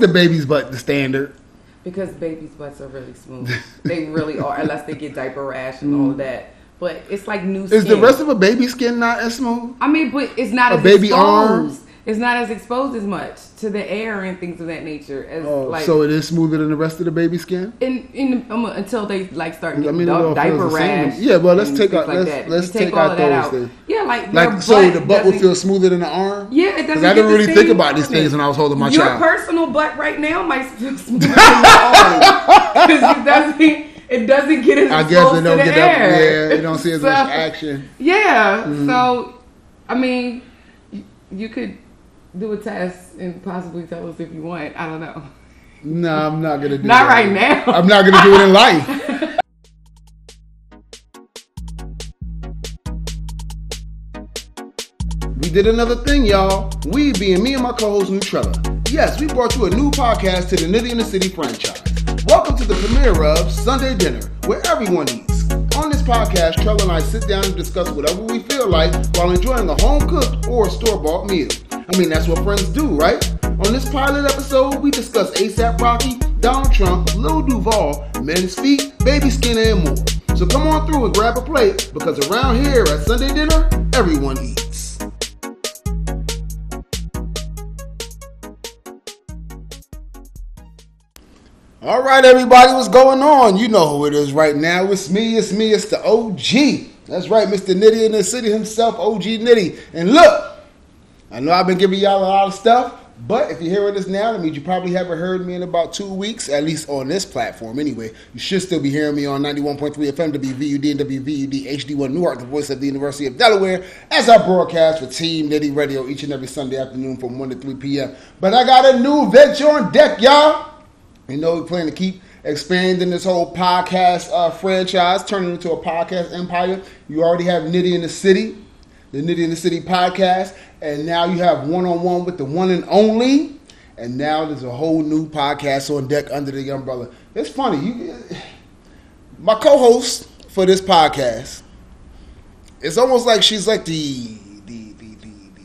the baby's butt the standard? Because babies' butts are really smooth. they really are, unless they get diaper rash and all mm-hmm. that. But it's like new skin. Is the rest of a baby's skin not as smooth? I mean, but it's not A as baby exposed. arm? It's not as exposed as much to the air and things of that nature as Oh, like. so it is smoother than the rest of the baby skin. in, in um, until they like start I getting mean, it all di- diaper the rash. Yeah, well, let's take out- like let's- that. let's take take all out those out. things. Yeah, like Like, so the butt will feel smoother than the arm. Yeah, it doesn't. I didn't really think about these things when I was holding my Your child. personal butt right now might feel smoother than your arm because it doesn't. It doesn't get as I guess they don't the get air. Yeah, they don't see as So- much action. Yeah. Mm-hmm. So, I mean, you could do a test and possibly tell us if you want. I don't know. No, I'm not gonna do it. Not that. right now. I'm not gonna do it in life. We did another thing, y'all. We being me and my co-host Nutrella. Yes, we brought you a new podcast to the Nitty in the City franchise. Welcome to the premiere of Sunday Dinner, where everyone eats. On this podcast, Trella and I sit down and discuss whatever we feel like while enjoying a home cooked or store bought meal. I mean, that's what friends do, right? On this pilot episode, we discuss ASAP Rocky, Donald Trump, Lil Duval, men's feet, baby skin, and more. So come on through and grab a plate because around here at Sunday dinner, everyone eats. All right, everybody, what's going on? You know who it is right now. It's me, it's me, it's the OG. That's right, Mr. Nitty in the city himself, OG Nitty. And look, I know I've been giving y'all a lot of stuff, but if you're hearing this now, that means you probably haven't heard me in about two weeks, at least on this platform anyway. You should still be hearing me on 91.3 FM, WVUD, and WVUD HD1 Newark, the voice of the University of Delaware, as I broadcast for Team Nitty Radio each and every Sunday afternoon from 1 to 3 p.m. But I got a new venture on deck, y'all. You know, we plan to keep expanding this whole podcast uh, franchise, turning it into a podcast empire. You already have Nitty in the City, the Nitty in the City podcast, and now you have one on one with the one and only. And now there's a whole new podcast on deck under the umbrella. It's funny. You, my co-host for this podcast, it's almost like she's like the the the the. the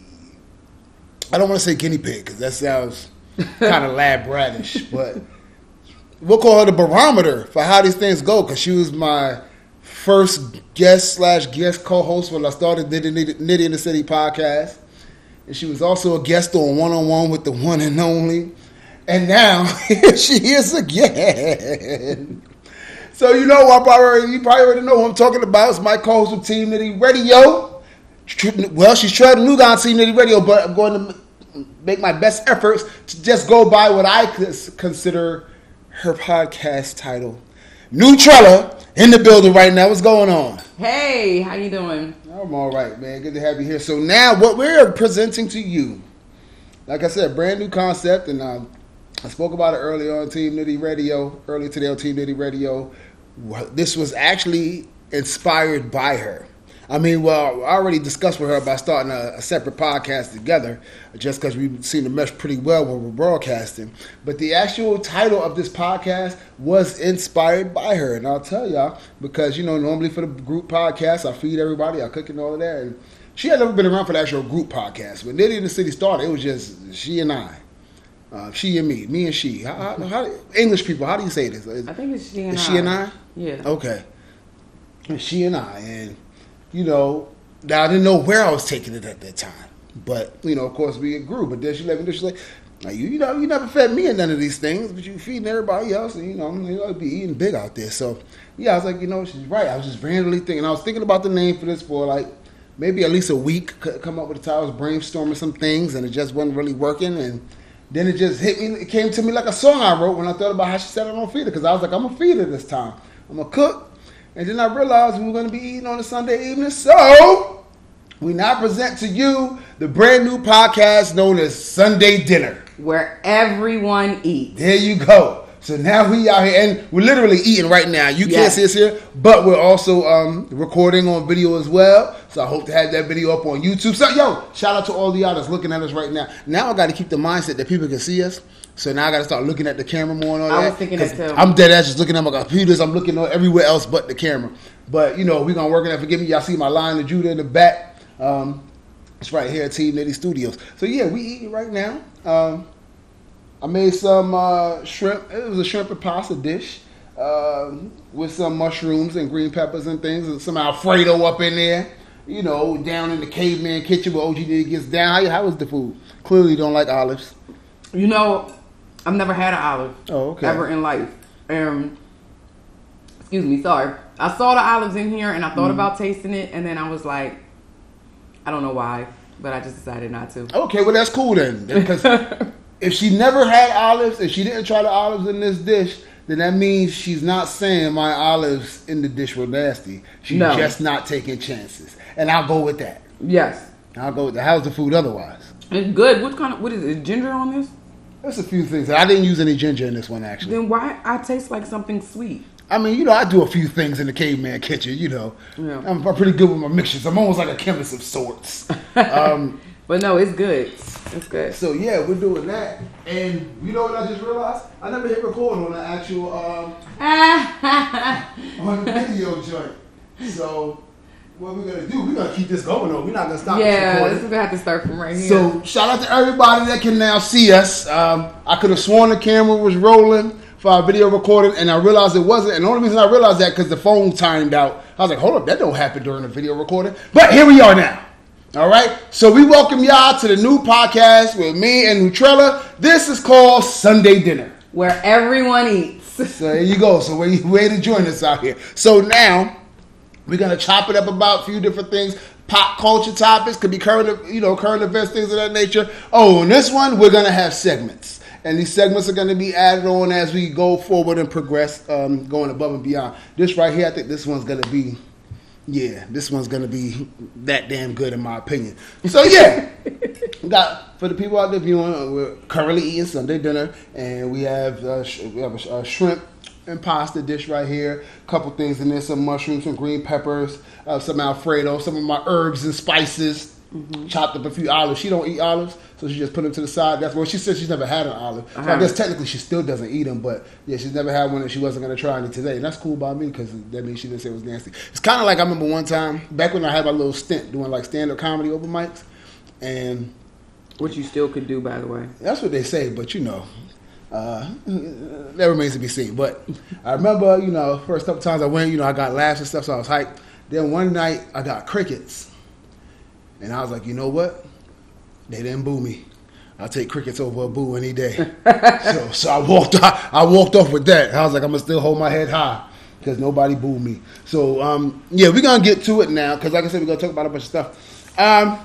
I don't want to say guinea pig because that sounds kind of lab ratish, but we'll call her the barometer for how these things go because she was my first guest slash guest co-host when I started Nitty, Nitty, in the City podcast, and she was also a guest on One on One with the one and only, and now she is again. So you know, I probably you probably already know who I'm talking about. It's my co-host of Team Nitty Radio. Well, she's new on Team Nitty Radio, but I'm going to make my best efforts to just go by what I consider her podcast title. Nutrella in the building right now. What's going on? Hey, how you doing? I'm all right, man. Good to have you here. So now, what we're presenting to you, like I said, brand new concept, and um, I spoke about it earlier on Team Nitty Radio, earlier today on Team Nitty Radio. This was actually inspired by her. I mean, well, I already discussed with her about starting a, a separate podcast together, just because we seem to mesh pretty well when we're broadcasting. But the actual title of this podcast was inspired by her, and I'll tell y'all because you know normally for the group podcast, I feed everybody, I cook and all of that. And she had never been around for the actual group podcast. When Nitty in the City started, it was just she and I, uh, she and me, me and she. How, how, how, English people, how do you say this? Is- I think it's she and is I. she and I? Yeah. Okay. She and I, and you know, now I didn't know where I was taking it at that time, but you know, of course, we grew. But then she let me. She's like, "Now you, you know, you never fed me in none of these things, but you feeding everybody else, and you know, you know, be eating big out there." So yeah, I was like, you know, she's right. I was just randomly thinking. I was thinking about the name for this for like maybe at least a week. Come up with the title, brainstorming some things, and it just wasn't really working, and. Then it just hit me. It came to me like a song I wrote when I thought about how she said I'm gonna feed her. Because I was like, I'm gonna feed her this time. I'm gonna cook. And then I realized we were gonna be eating on a Sunday evening. So we now present to you the brand new podcast known as Sunday Dinner. Where everyone eats. There you go. So now we out here and we're literally eating right now. You can't Yes. see us here, but we're also um, recording on video as well. So I hope to have that video up on YouTube. So yo, shout out to all the y'all that's looking at us right now. Now I got to keep the mindset that people can see us. So now I got to start looking at the camera more and all I that. was thinking that too. I'm dead ass just looking at my computers. I'm looking everywhere else but the camera. But you know we gonna work on that. Forgive me, y'all see my Lion of Judah in the back. Um, it's right here at Team Nitty Studios. So yeah, we eating right now. Um, I made some uh, shrimp. It was a shrimp and pasta dish uh, with some mushrooms and green peppers and things, and some Alfredo up in there. You know, down in the caveman kitchen where OG Nitty gets down. How, how was the food? Clearly, you don't like olives. You know, I've never had an olive. Oh, okay. Ever in life. Um, excuse me, sorry. I saw the olives in here and I Mm. thought about tasting it, and then I was like, I don't know why, but I just decided not to. Okay, well that's cool then. Because if she never had olives, if she didn't try the olives in this dish, then that means she's not saying my olives in the dish were nasty. She's No. just not taking chances, and I'll go with that. Yes. I'll go with that. How's the food otherwise? It's good. What kind of, what is it? Ginger on this? There's a few things. I didn't use any ginger in this one actually. Then why I taste like something sweet? I mean, you know, I do a few things in the caveman kitchen. You know, Yeah. I'm, I'm pretty good with my mixtures. I'm almost like a chemist of sorts. um, But no, it's good. It's good. So yeah, we're doing that, and you know what I just realized? I never hit record on the actual um, on the video joint. So what we're gonna do? We're gonna keep this going. though. we're not gonna stop. yeah, this is gonna have to start from right here. So shout out to everybody that can now see us. Um, I could have sworn the camera was rolling for our video recording, and I realized it wasn't. And the only reason I realized that because the phone timed out. I was like, hold up, that don't happen during the video recording. But here we are now. All right. So we welcome y'all to the new podcast with me and Nutrella. This is called Sunday Dinner. where everyone eats. So there you go. So way way to join us out here. So now we're gonna chop it up about a few different things. Pop culture topics could be current, you know, current events, things of that nature. Oh, and this one we're gonna have segments, and these segments are gonna be added on as we go forward and progress, um, going above and beyond. This right here, I think this one's gonna be, yeah, this one's gonna be that damn good in my opinion. So yeah, got for the people out there viewing, uh, we're currently eating Sunday dinner, and we have uh, sh- we have a, a shrimp and pasta dish right here. A couple things in there: some mushrooms, some green peppers, uh, some Alfredo, some of my herbs and spices. Chopped up a few olives. She don't eat olives, so she just put them to the side. That's what she said. She's never had an olive, so I Uh-huh. guess technically she still doesn't eat them. But yeah, she's never had one, and she wasn't gonna try any today. And that's cool by me because that means she didn't say it was nasty. It's kind of like I remember one time back when I had my little stint doing like stand up comedy open mics, and Which you still could do, by the way. that's what they say, but you know, uh, that remains to be seen. But I remember, you know, first couple times I went, you know, I got laughs and stuff, so I was hyped. Then one night I got crickets, and I was like, you know what? They didn't boo me. I'll take crickets over a boo any day. so, so I walked, off, I walked off with that. I was like, I'm gonna still hold my head high because nobody booed me. So, um, yeah, we're gonna get to it now because, like I said, we're gonna talk about a bunch of stuff. Um,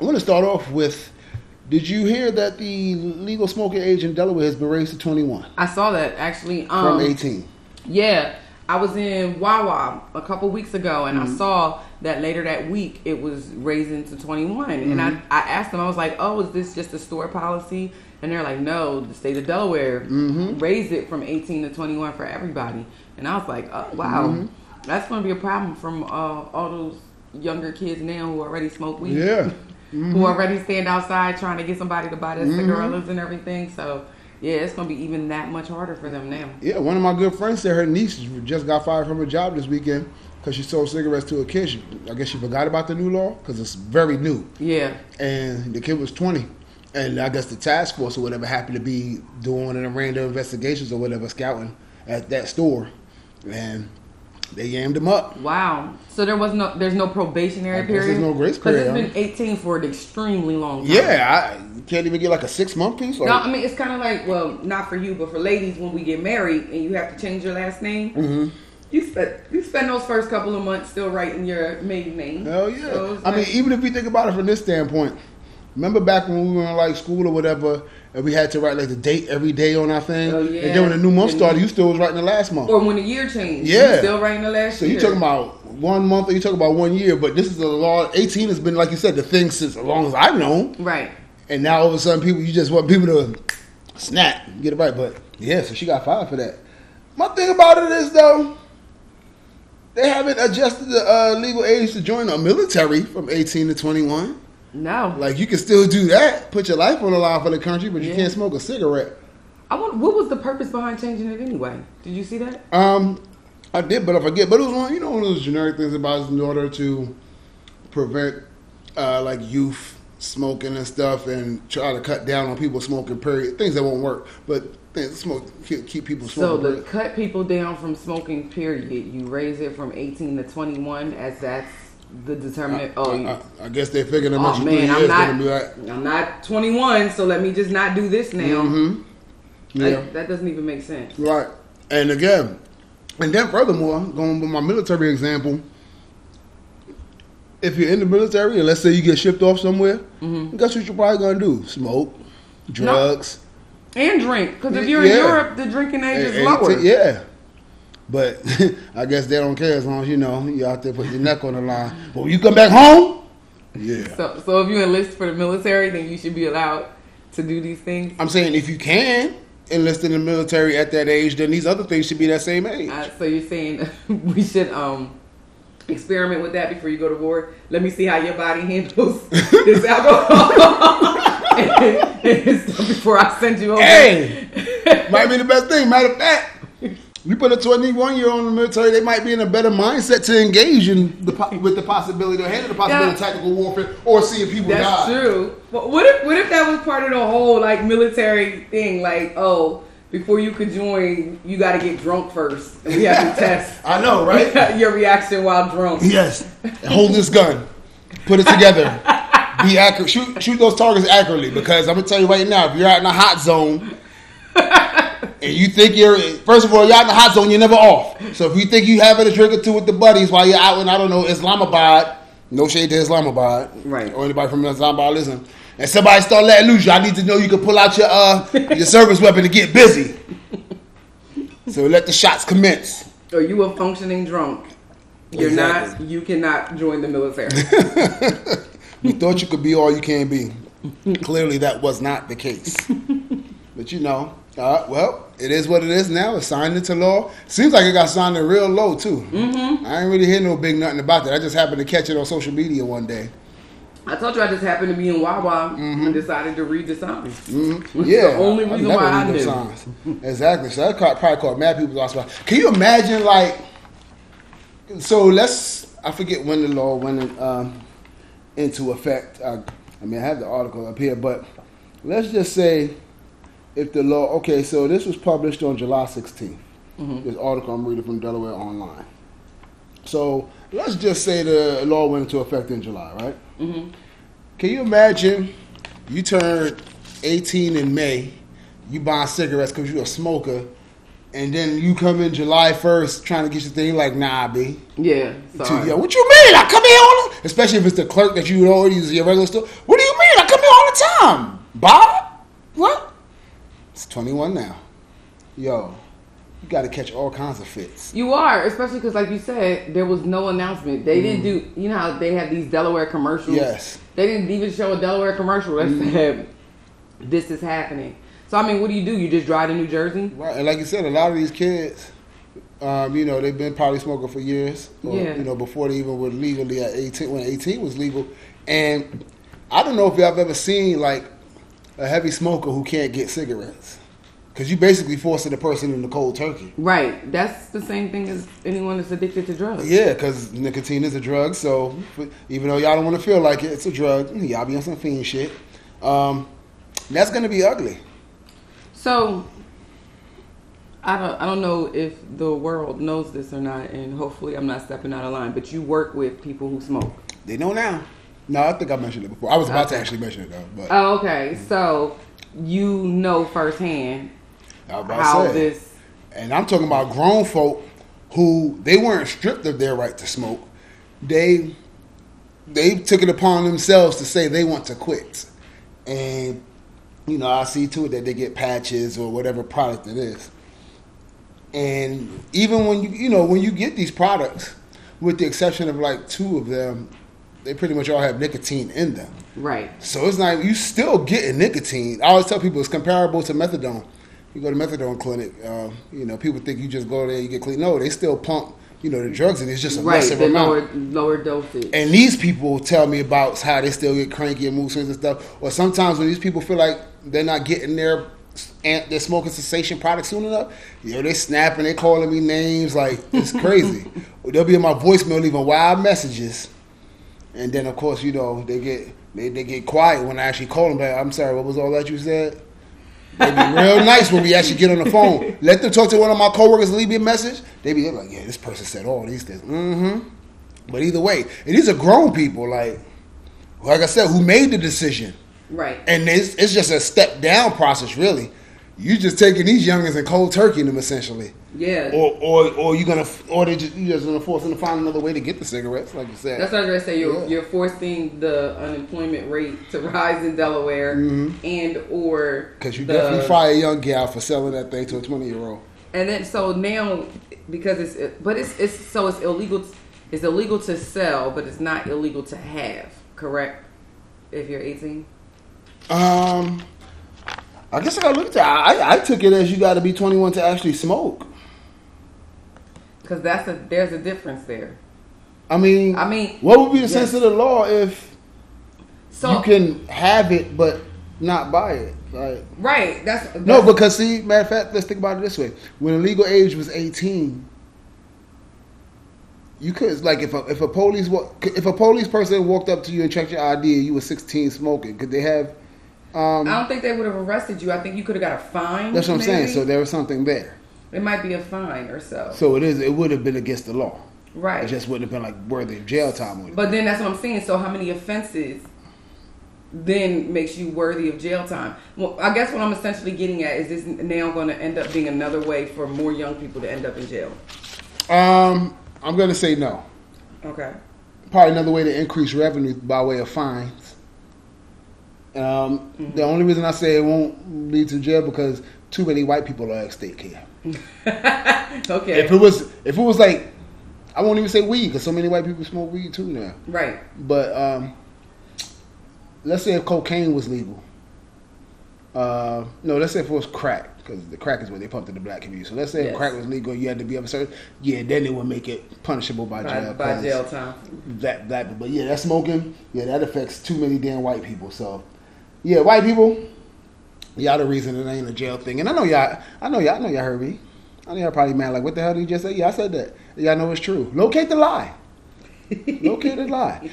I want to start off with Did you hear that the legal smoking age in Delaware has been raised to 21 I saw that actually. from Um, 18? Yeah, I was in Wawa a couple weeks ago, and Mm-hmm. I saw that later that week it was raising to 21. And I, Mm-hmm. I asked them, I was like, "Oh, is this just a store policy?" And they're like, "No, the state of Delaware Mm-hmm. raised it from 18 to 21 for everybody." And I was like, "Oh, wow, Mm-hmm. that's going to be a problem from uh, all those younger kids now who already smoke weed." Yeah. who already stand outside trying to get somebody to buy their cigarillos and everything. So yeah, it's gonna be even that much harder for them now. Yeah, one of my good friends said her niece just got fired from her job this weekend because she sold cigarettes to a kid. She, I guess she forgot about the new law because it's very new. Yeah, and the kid was 20 and i guess the task force or whatever happened to be doing a random investigations or whatever scouting at that store and they yammed him up wow. So there was no, there's no probationary period. there's no grace period, Because it's been 18 for an extremely long time. yeah I you can't even get like a six month piece or, No, I mean it's kind of like well, not for you, but for ladies when we get married and you have to change your last name. Mhm. You spend you spend those first couple of months still writing your maiden name. hell yeah So i mean even if you think about it from this standpoint remember back when we were in like school or whatever and we had to write like the date every day on our thing Oh, yeah. and then when the new month started you still was writing the last month or when the year changed, Yeah. you still writing the last So year. you talking about one month, or you talking about one year? But this is a law. Eighteen has been, like you said, the thing since as long as I've known. right? And now all of a sudden, people you just want people to snap, get it right. But yeah, so she got fired for that. My thing about it is though, they haven't adjusted the uh, legal age to join the military from eighteen to twenty-one. No, Like you can still do that, put your life on the line for the country, but you Yeah. can't smoke a cigarette. I want. What was the purpose behind changing it anyway? Did you see that? Um, I did, but I forget. But it was one, you know, one of those generic things about in order to prevent uh, like youth smoking and stuff, and try to cut down on people smoking. Period. Things that won't work, but things smoke keep, keep people So to cut people down from smoking, period, you raise it from 18 to 21, as that's the determinant. oh, I, I, I guess they figured how oh much three man, I'm not. like. I'm not 21, so let me just not do this now. hmm Yeah. That doesn't even make sense. Right. And again, and then furthermore, going with my military example, if you're in the military and let's say you get shipped off somewhere, Mm-hmm. guess what you're probably gonna do? Smoke, drugs, And drink, because if you're Yeah. in Europe, the drinking age and- is lower. t- yeah. But I guess they don't care as long as you know you're out there putting your neck on the line. But when you come back home, yeah. So, so if you enlist for the military, then you should be allowed to do these things. I'm saying if you can enlist in the military at that age, then these other things should be that same age. Uh, so you're saying we should um experiment with that before you go to war? Let me see how your body handles this alcohol and, and before I send you over. Hey, might be the best thing. Matter of fact, you put a 21 year old in the military, they might be in a better mindset to engage in the po- with the possibility or handle the possibility of tactical warfare or seeing people That's die. That's true. But what if what if that was part of the whole like military thing? Like, oh, before you could join, you got to get drunk first, and we have to test I know, right? your reaction while drunk. yes. Hold this gun. Put it together. Be accurate. Shoot, shoot those targets accurately because I'm gonna tell you right now, if you're out in a hot zone. And you think you're first of all, you're out in the hot zone, you're never off. So if you think you having a drink or two with the buddies while you're out in I don't know Islamabad, no shade to Islamabad, Right. Or anybody from Islamabad listen. And somebody start letting loose, you. I need to know you can pull out your uh your service weapon to get busy. So let the shots commence. Or you a functioning drunk. You're not. You cannot join the military. You thought you could be all you can be. Clearly, that was not the case. But you know, uh, well, it is what it is now. It's signed into law. Seems like it got signed in real low too. Mm-hmm. I ain't really hear no big nothing about that. I just happened to catch it on social media one day. I told you I just happened to be in Wawa and decided to read the signs. Mm-hmm. Yeah, the only I- I reason never why I knew. signs. exactly. So that caught, probably caught mad people off spot. Can you imagine, like, so let's, I forget when the law went in, um, into effect. I, I mean, I have the article up here, but let's just say if the law, okay, so this was published on July 16th. This article I'm reading from Delaware Online. So let's just say the law went into effect in July, right? Can you imagine you turn 18 in May, you buy cigarettes because you're a smoker, and then you come in July 1st trying to get your thing, like, nah, B. Yeah, To, yo, what you mean? I come here all the Especially if it's the clerk that you already use your regular store. What do you mean? I come here all the time. Bob? What? It's 21 now. Yo, you got to catch all kinds of fits. You are, especially because, like you said, there was no announcement. They didn't do. You know how they had these Delaware commercials. Yes. They didn't even show a Delaware commercial that said this is happening. So I mean, what do you do? You just drive to New Jersey? Right, and like you said, a lot of these kids, um, you know, they've been probably smoking for years, or, Yeah. you know, before they even were legally at eighteen. When eighteen was legal, and I don't know if y'all have ever seen like a heavy smoker who can't get cigarettes, because you basically forcing the person into cold turkey. Right. That's the same thing as anyone that's addicted to drugs. Yeah, because nicotine is a drug, so even though y'all don't want to feel like it, it's a drug. Y'all be on some fiend shit. Um, that's gonna be ugly. So I don't I don't know if the world knows this or not, and hopefully I'm not stepping out of line. But you work with people who smoke. They know now. No, I think I mentioned it before. I was about to actually mention it though, but Oh, okay. So you know firsthand how this. And I'm talking about grown folk who they weren't stripped of their right to smoke. They they took it upon themselves to say they want to quit. And you know, I see to it that they get patches or whatever product it is. And even when you you know, when you get these products, with the exception of like two of them, they pretty much all have nicotine in them. Right. So it's not you still getting nicotine. I always tell people it's comparable to methadone. You go to methadone clinic, uh, you know, people think you just go there, you get clean. No, they still pump, you know, the drugs in. It's just a Right. The amount. lower lower dosage. And these people tell me about how they still get cranky and mood swings and stuff. Or sometimes when these people feel like they're not getting their and their smoking cessation product soon enough, you know, they snapping, they calling me names like it's crazy. They'll be in my voicemail leaving wild messages. And then of course, you know, they get they, they get quiet when I actually call them. Like, I'm sorry, what was all that you said? They be real nice when we actually get on the phone. Let them talk to one of my coworkers, leave me a message. They be like, yeah, this person said all these things. Mm-hmm. But either way, and these are grown people, like like I said, who made the decision. Right. And it's, it's just a step down process, really. You just taking these youngins and cold turkey them essentially. Yeah. Or or or you gonna or they just you just gonna force them to find another way to get the cigarettes, like you said. That's what I was gonna say. You're, Yeah. you're forcing the unemployment rate to rise in Delaware, and or Because Mm-hmm. you the- definitely fire a young gal for selling that thing to a twenty year old. And then so now because it's but it's it's so it's illegal. It's illegal to sell, but it's not illegal to have. Correct? If you're 18. Um, I guess I gotta look at that. I, I took it as you got to be twenty one to actually smoke. Because that's a there's a difference there. I mean, I mean, what would be the yes. sense of the law if So you can have it but not buy it? Like, right. That's, that's no, because see, matter of fact, let's think about it this way: when the legal age was eighteen, you could like if a if a police if a police person walked up to you and checked your ID you were sixteen smoking, could they have? Um, I don't think they would have arrested you. I think you could have got a fine. that's what I'm saying. So there was something there. it might be a fine or so. So it is. It would have been against the law. right. It just wouldn't have been like worthy of jail time. But then that's what I'm saying. So how many offenses then makes you worthy of jail time? Well, I guess what I'm essentially getting at is this now going to end up being another way for more young people to end up in jail. Um, I'm gonna say no. Okay. Probably another way to increase revenue by way of fines. Um, The only reason I say it won't lead to jail because too many white people are at stake here. Okay. If it was, if it was like, I won't even say weed because so many white people smoke weed too now. right. But um, let's say if cocaine was legal. Uh, no, let's say if it was crack, because the crack is what they pumped in the black community. So let's say Yes. if crack was legal, you had to be of a certain. Yeah, then it would make it punishable by, By, jail. by 'cause jail time. Black, black, but yeah, that smoking, yeah, that affects too many damn white people. So, yeah, white people, y'all the reason it ain't a jail thing. And I know y'all, I know y'all, I know y'all heard me. I know y'all probably mad like, what the hell did you just say? Yeah, I said that. Y'all know it's true. Locate the lie. Locate the lie.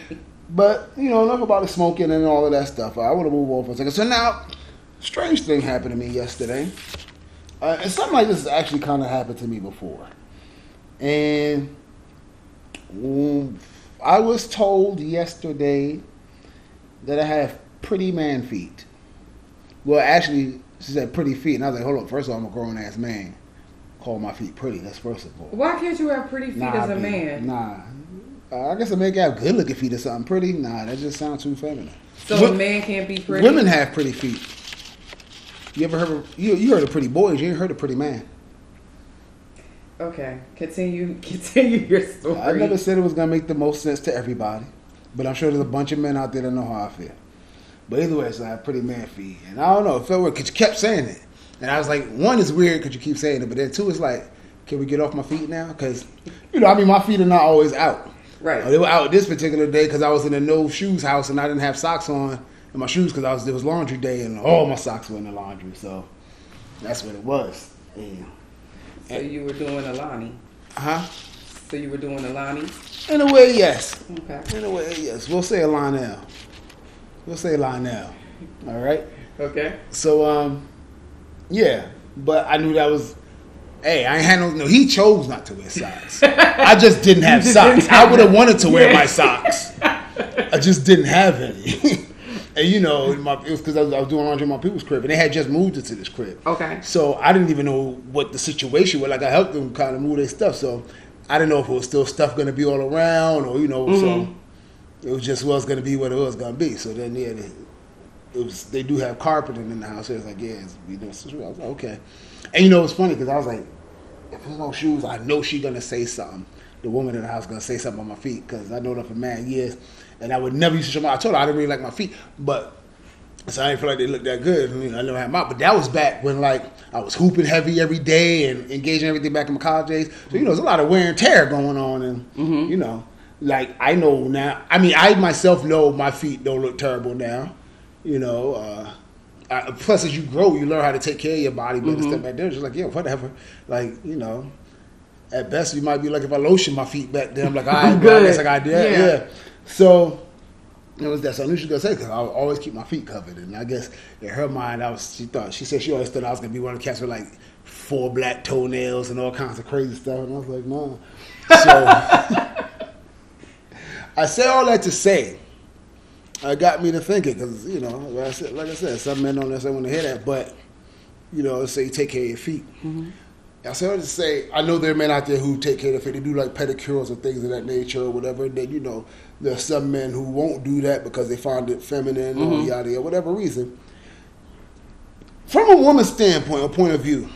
But you know enough about the smoking and all of that stuff. I want to move on for a second. So now, strange thing happened to me yesterday, uh, and something like this has actually kind of happened to me before. And mm, I was told yesterday that I have pretty man feet. Well, actually, she said pretty feet, and I was like, hold on. First of all, I'm a grown ass man. Call my feet pretty. That's first of all. Why can't you have pretty feet as a man? Nah. Uh, I guess a man can have good looking feet or something pretty. Nah, that just sounds too feminine. So Wo- a man can't be pretty. Women have pretty feet. You ever heard of you? You heard of pretty boys? You ain't heard of pretty man. Okay. Continue. Continue your story. I never said it was gonna make the most sense to everybody, but I'm sure there's a bunch of men out there that know how I feel. But either way, so I have pretty man feet, and I don't know. It felt weird because you kept saying it, and I was like, one is weird because you keep saying it, but then two is like, can we get off my feet now? Because you know, I mean, my feet are not always out. Right. Uh, They were out this particular day because I was in a no shoes house and I didn't have socks on in my shoes because I was it was laundry day and all my socks were in the laundry. So that's what it was. Yeah. So you were doing Alani. Uh huh? So you were doing a Alani. In a way, yes. Okay. In a way, yes. We'll say Lionel. We'll say Lionel. All right. Okay. So um, yeah. But I knew that was. Hey, I ain't had no. No, he chose not to wear socks. I just didn't have just socks. didn't have I would have wanted to wear Yeah. my socks. I just didn't have any. and you know, my, it was because I, was- I was doing laundry in my people's crib, and they had just moved into this crib. Okay. So I didn't even know what the situation was. Like I helped them kind of move their stuff, so I didn't know if it was still stuff going to be all around, or you know, so it was just was going to be what it was going to be. So then yeah, they, it was they do have carpeting in the house. So it's like yeah, it's, you know, so I was like okay. And you know, it's funny because I was like, if there's no shoes, I know she gonna say something. The woman in the house gonna say something on my feet because I know that for man years, and I would never use to show my. I told her I didn't really like my feet, but so I didn't feel like they looked that good. I, mean, I never had out, but that was back when like I was hooping heavy every day and engaging everything back in my college days. So you know, there's a lot of wear and tear going on, and mm-hmm. you know, like I know now. I mean, I myself know my feet don't look terrible now. You know, uh, I, plus as you grow, you learn how to take care of your body. But mm step back there, just like yeah, whatever. Like you know, at best you might be like if I lotion my feet back there, I'm like, all right, good. I guess I got that. Yeah. yeah. So It was that. So I knew she was gonna say because I always keep my feet covered, and I guess in her mind, I was. She thought she said she always thought I was gonna be one of the cats with like four black toenails and all kinds of crazy stuff, and I was like, no. So I say all that to say, it got me to thinking because you know, like I said, like I said, some men don't necessarily want to hear that, but you know, say take care of your feet. Mm-hmm. I say all that to say, I know there are men out there who take care of their feet. They do like pedicures and things of that nature or whatever. And Then you know, there are some men who won't do that because they find it feminine or mm-hmm. yada yada, whatever reason. From a woman's standpoint or point of view,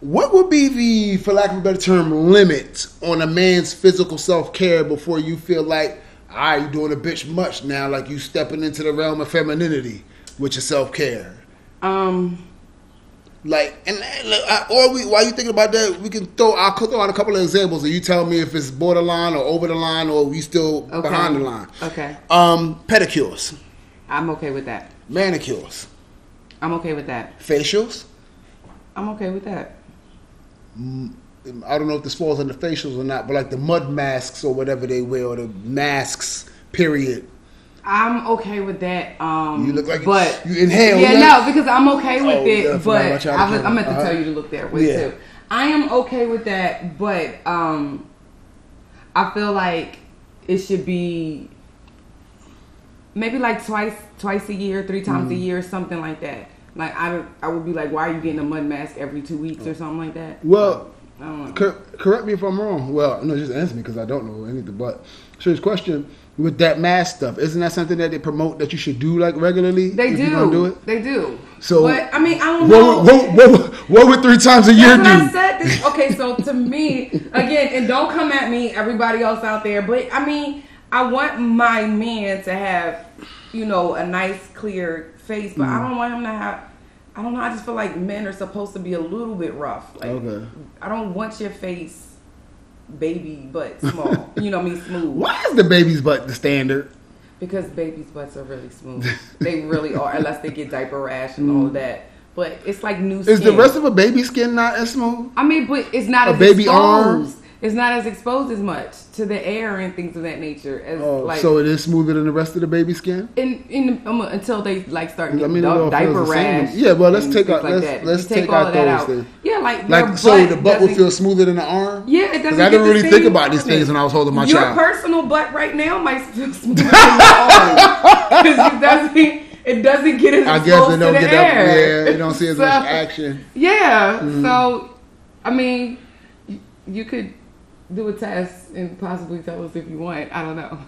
what would be the, for lack of a better term, limit on a man's physical self care before you feel like, all right, you doing a bitch much now, like you stepping into the realm of femininity with your self care? Um, Like, and or we, while you thinking about that, we can throw. I'll throw out a couple of examples, and you tell me if it's borderline or over the line, or we still okay. behind the line. Okay. Um, pedicures, I'm okay with that. manicures, I'm okay with that. facials. I'm okay with that. I don't know if this falls under facials or not, but like the mud masks or whatever they wear, or the masks. Period. I'm okay with that. Um, You look like but you inhale, Yeah, like- no, because I'm okay with Oh, it. forgot but I, camera. meant to tell you to look that way Yeah. too. I am okay with that, but um, I feel like it should be maybe like twice, twice a year, three times Mm. a year, something like that. Like I, I would be like, why are you getting a mud mask every two weeks or something like that? Well, I don't know. Cor- correct me if I'm wrong. Well, no, just answer me because I don't know anything. But serious question with that mask stuff, isn't that something that they promote that you should do like regularly? They do. do it. They do. So, but I mean, I don't know. What, what, what, what would three times a year do? said. This, okay, so to me, again, and don't come at me, everybody else out there, but I mean, I want my man to have, you know, a nice, clear face, but Mm. I don't want him to have. I don't know. I just feel like men are supposed to be a little bit rough. Like, Okay. I don't want your face, baby, but small. you know I mean? smooth. Why is the baby's butt the standard? Because babies' butts are really smooth. they really are, unless they get diaper rash and all that. But it's like new. Mm. Is the rest of a baby skin not as smooth? I mean, but it's not A as baby exposed. arm? It's not as exposed as much to the air and things of that nature as Oh, like so it is smoother than the rest of the baby skin. in in um, until they like start I getting mean, it all di- feels diaper the rash. Yeah, well, let's take out- like let's- let's take all out of that those out. things. Yeah, like Like so, the butt doesn't- feel smoother than the arm. Yeah, it doesn't. I didn't really think about these things when I was holding my child. Your personal butt right now might feel smoother than your arm because it doesn't. It doesn't get as I guess to don't the get air. Yeah, you don't see as So- much action. Yeah. Mm-hmm. So, I mean, you could do a test and possibly tell us if you want. I don't know.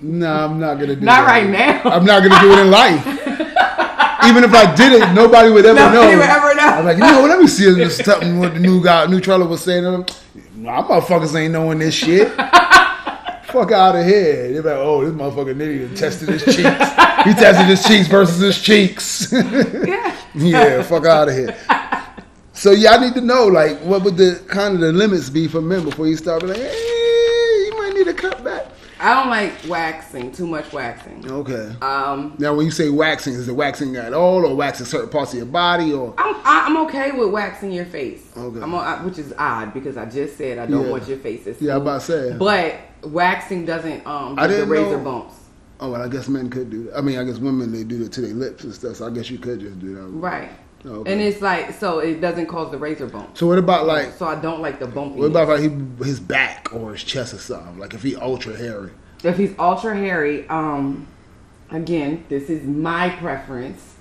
No, I'm not gonna do it. Not that. right now. I'm not gonna do it in life. Even if I did it, nobody would ever Nobody know. Nobody would ever know. I'm like, you know what? Let me see this something what the new guy, Nutrella was saying. to them. Nah, motherfuckers ain't knowing this shit. Fuck out of here. They're like, oh, this motherfucker done tested his cheeks. He tested his cheeks versus his cheeks. Yeah. yeah, fuck out of here. So yeah, I need to know like what would the kind of the limits be for men before you start being like, hey, you might need to cut back. I don't like waxing. Too much waxing. Okay. Um, Now, when you say waxing, is it waxing at all, or waxing certain parts of your body, or I'm I- I'm okay with waxing your face. Okay. I'm I- which is odd because I just said I don't Yeah. want your face. Yeah, I'm about to say. But waxing doesn't um I give the didn't razor know- bumps. oh, well, I guess men could do that. I mean, I guess women they do it to their lips and stuff. So I guess you could just do that. Right. Okay. And it's like so it doesn't cause the razor bump. So what about like So I don't like the bumpy. what about like he, his back or his chest or something? Like if he ultra hairy. if he's ultra hairy, um, again, this is my preference.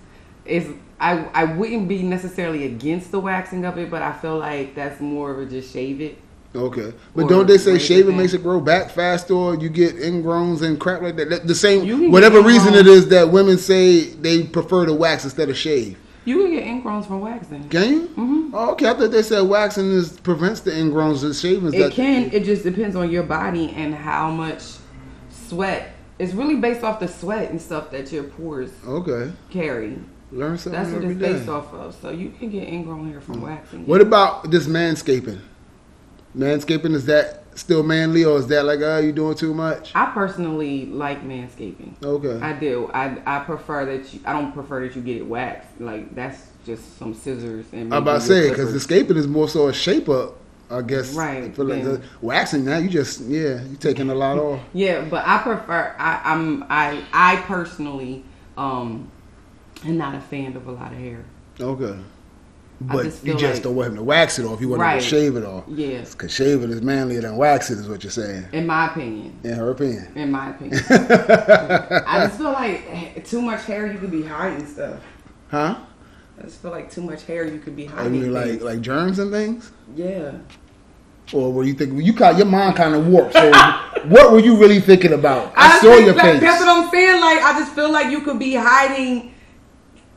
Is I I wouldn't be necessarily against the waxing of it, but I feel like that's more of a just shave it. Okay, but don't they say shaving makes it grow back faster, or you get ingrowns and crap like? That- The same, whatever reason it is that women say they prefer to wax instead of shave. You can get ingrowns from waxing. Can you? Mm-hmm. Oh, okay, I thought they said waxing is prevents the ingrowns and shavings. It can. It just depends on your body and how much sweat. It's really based off the sweat and stuff that your pores Okay, carry. learn something That's what it's day. based off of. So you can get ingrown hair from waxing. What about this manscaping? Manscaping is that still manly, or is that like, oh, you doing too much? I personally like manscaping. Okay, I do. I I prefer that you. I don't prefer that you get it waxed. Like that's just some scissors and. I'm about to say because the scaping is more so a shape up. I guess. Right, feel like the- waxing now, you just yeah, you taking a lot off. Yeah, but I prefer. I, I'm. I. I personally um, am not a fan of a lot of hair. Okay. I But just you just like- don't want him to wax it off. You want him to shave it off. Yeah, Because shaving is manlier than waxing, is what you're saying. in my opinion. In her opinion. In my opinion, I just feel like eh, too much hair. You could be hiding stuff. Huh? I just feel like too much hair. You could be hiding. I mean, like things. like germs and things? yeah. Or were you thinking, you got your mind kind of warped. So what were you really thinking about? I, saw think your that- face. That's what I'm saying. Like I just feel like you could be hiding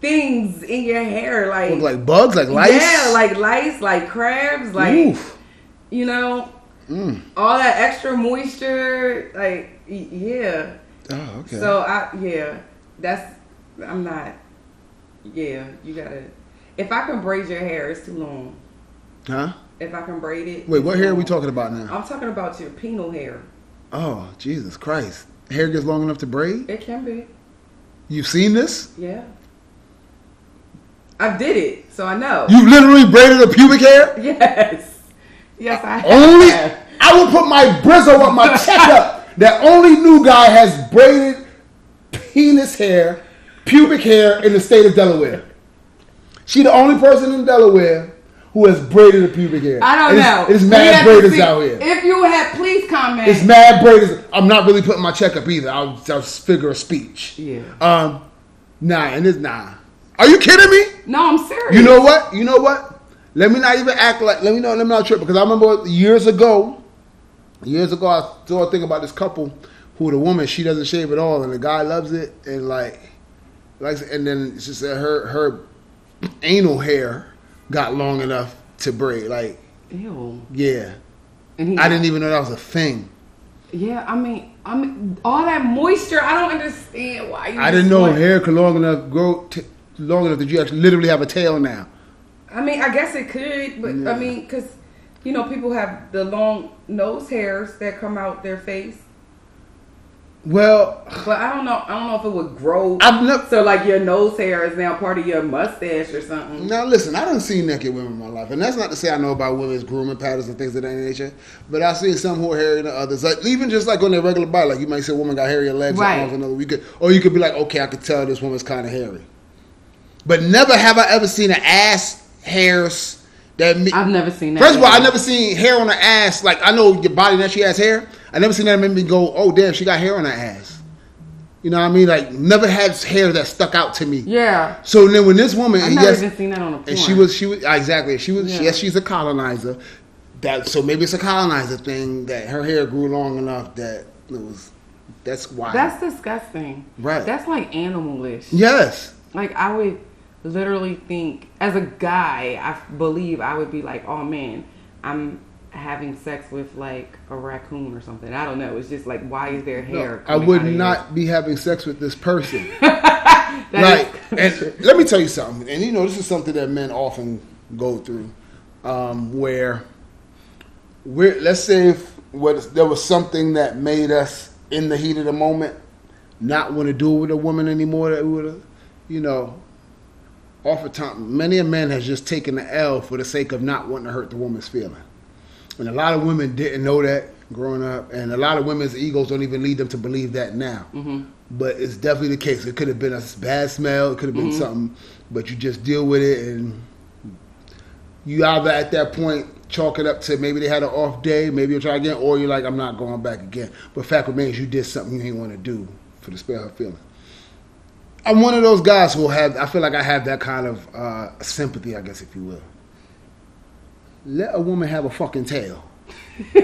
things in your hair, like Look like bugs, like lice? yeah, like lice, like crabs, like Oof. you know, Mm. all that extra moisture. Like yeah. Oh, okay. So I yeah, that's I'm not. Yeah, you gotta. If I can braid your hair, it's too long. huh? If I can braid it. Wait, what hair are we talking about now? I'm talking about your penal hair. Oh, Jesus Christ. Hair gets long enough to braid? It can be. You've seen this? Yeah. I did it, so I know. You literally braided a pubic hair? yes. Yes, I have. Only I will put my brizzo up my checkup that only new guy has braided penis hair, pubic hair in the state of Delaware. She the only person in Delaware who has braided a pubic hair. I don't It is- know. It's mad braiders see- out here. If you had, please comment. It's mad braiders. I'm not really putting my checkup either. I'll, I'll figure a speech. Yeah. Um, nah, and it's nah. Are you kidding me? No, I'm serious. You know what? You know what? Let me not even act like. Let me know. Let me not trip because I remember years ago. Years ago, I saw a thing about this couple who the woman she doesn't shave at all, and the guy loves it, and like, like, and then she said her her anal hair got long enough to braid. Like, Ew. yeah, And he, I didn't even know that was a thing. Yeah, I mean, I mean, all that moisture. I don't understand why. I didn't know hair could long enough grow t- long enough that you actually literally have a tail now. I mean, I guess it could, but Yeah. I mean, because you know, people have the long nose hairs that come out their face. Well, But I don't know. I don't know if it would grow. I've never. so like your nose hair is now part of your mustache or something. Now listen, I don't see naked women in my life, and that's not to say I know about women's grooming patterns and things of that nature. But I see some who are hairier than others. Like even just like on their regular body, like you might say a woman got hairier legs Right. or arms another. We could, or you could be like, okay, I could tell this woman's kind of hairy. But never have I ever seen an ass hairs that. Me- I've never seen that. First of all, I never seen hair on her ass. Like I know your body that she has hair. I never seen that make me go, oh damn, she got hair on her ass. You know what I mean? Like never had hair that stuck out to me. Yeah, So then when this woman, I've and never yes, even seen that on a porn. and she was she was ah, exactly she was Yeah. yes she's a colonizer. That so maybe it's a colonizer thing that her hair grew long enough that it was that's why. That's disgusting. Right. That's like animalish. yes. Like I would literally think, as a guy, I believe I would be like, oh man, I'm having sex with like a raccoon or something. I don't know. It's just like, why is their hair? I would not be having sex with this person. like, and let me tell you something. And you know, this is something that men often go through, um, where we're let's say if what there was something that made us in the heat of the moment not want to do it with a woman anymore. That would have, you know, oftentimes many a man has just taken the L for the sake of not wanting to hurt the woman's feeling. And a lot of women didn't know that growing up, and a lot of women's egos don't even lead them to believe that now. Mm-hmm. But it's definitely the case. It could have been a bad smell, it could have been mm-hmm. something, but you just deal with it, and you either at that point chalk it up to maybe they had an off day, maybe you'll try again, or you're like, I'm not going back again. But fact remains, you did something you ain't want to do for the spare her feeling. I'm one of those guys who have. I feel like I have that kind of uh, sympathy, I guess, if you will. Let a woman have a fucking tail.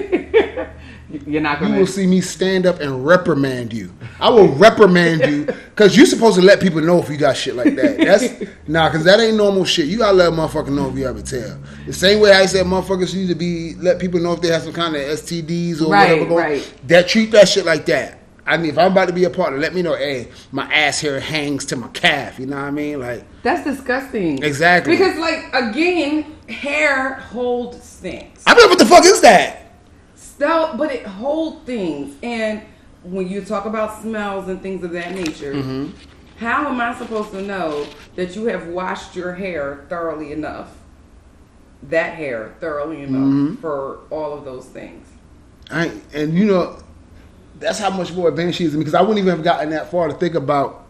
You're not gonna. You will see me stand up and reprimand you. I will reprimand you because you're supposed to let people know if you got shit like that. That's nah, because that ain't normal shit. You gotta let a motherfucker know if you have a tail. The same way I said motherfuckers need to be let people know if they have some kind of STDs or Right, whatever going. right. That treat that shit like that. I mean, if I'm about to be a partner, let me know. Hey, my ass hair hangs to my calf. You know what I mean? Like, That's disgusting. Exactly. Because like again, hair holds things. I mean, what the fuck is that? So, but it holds things, and when you talk about smells and things of that nature, Mm-hmm. how am I supposed to know that you have washed your hair thoroughly enough? that hair thoroughly enough for all of those things. I, and you know, that's how much more advanced she is because I wouldn't even have gotten that far to think about.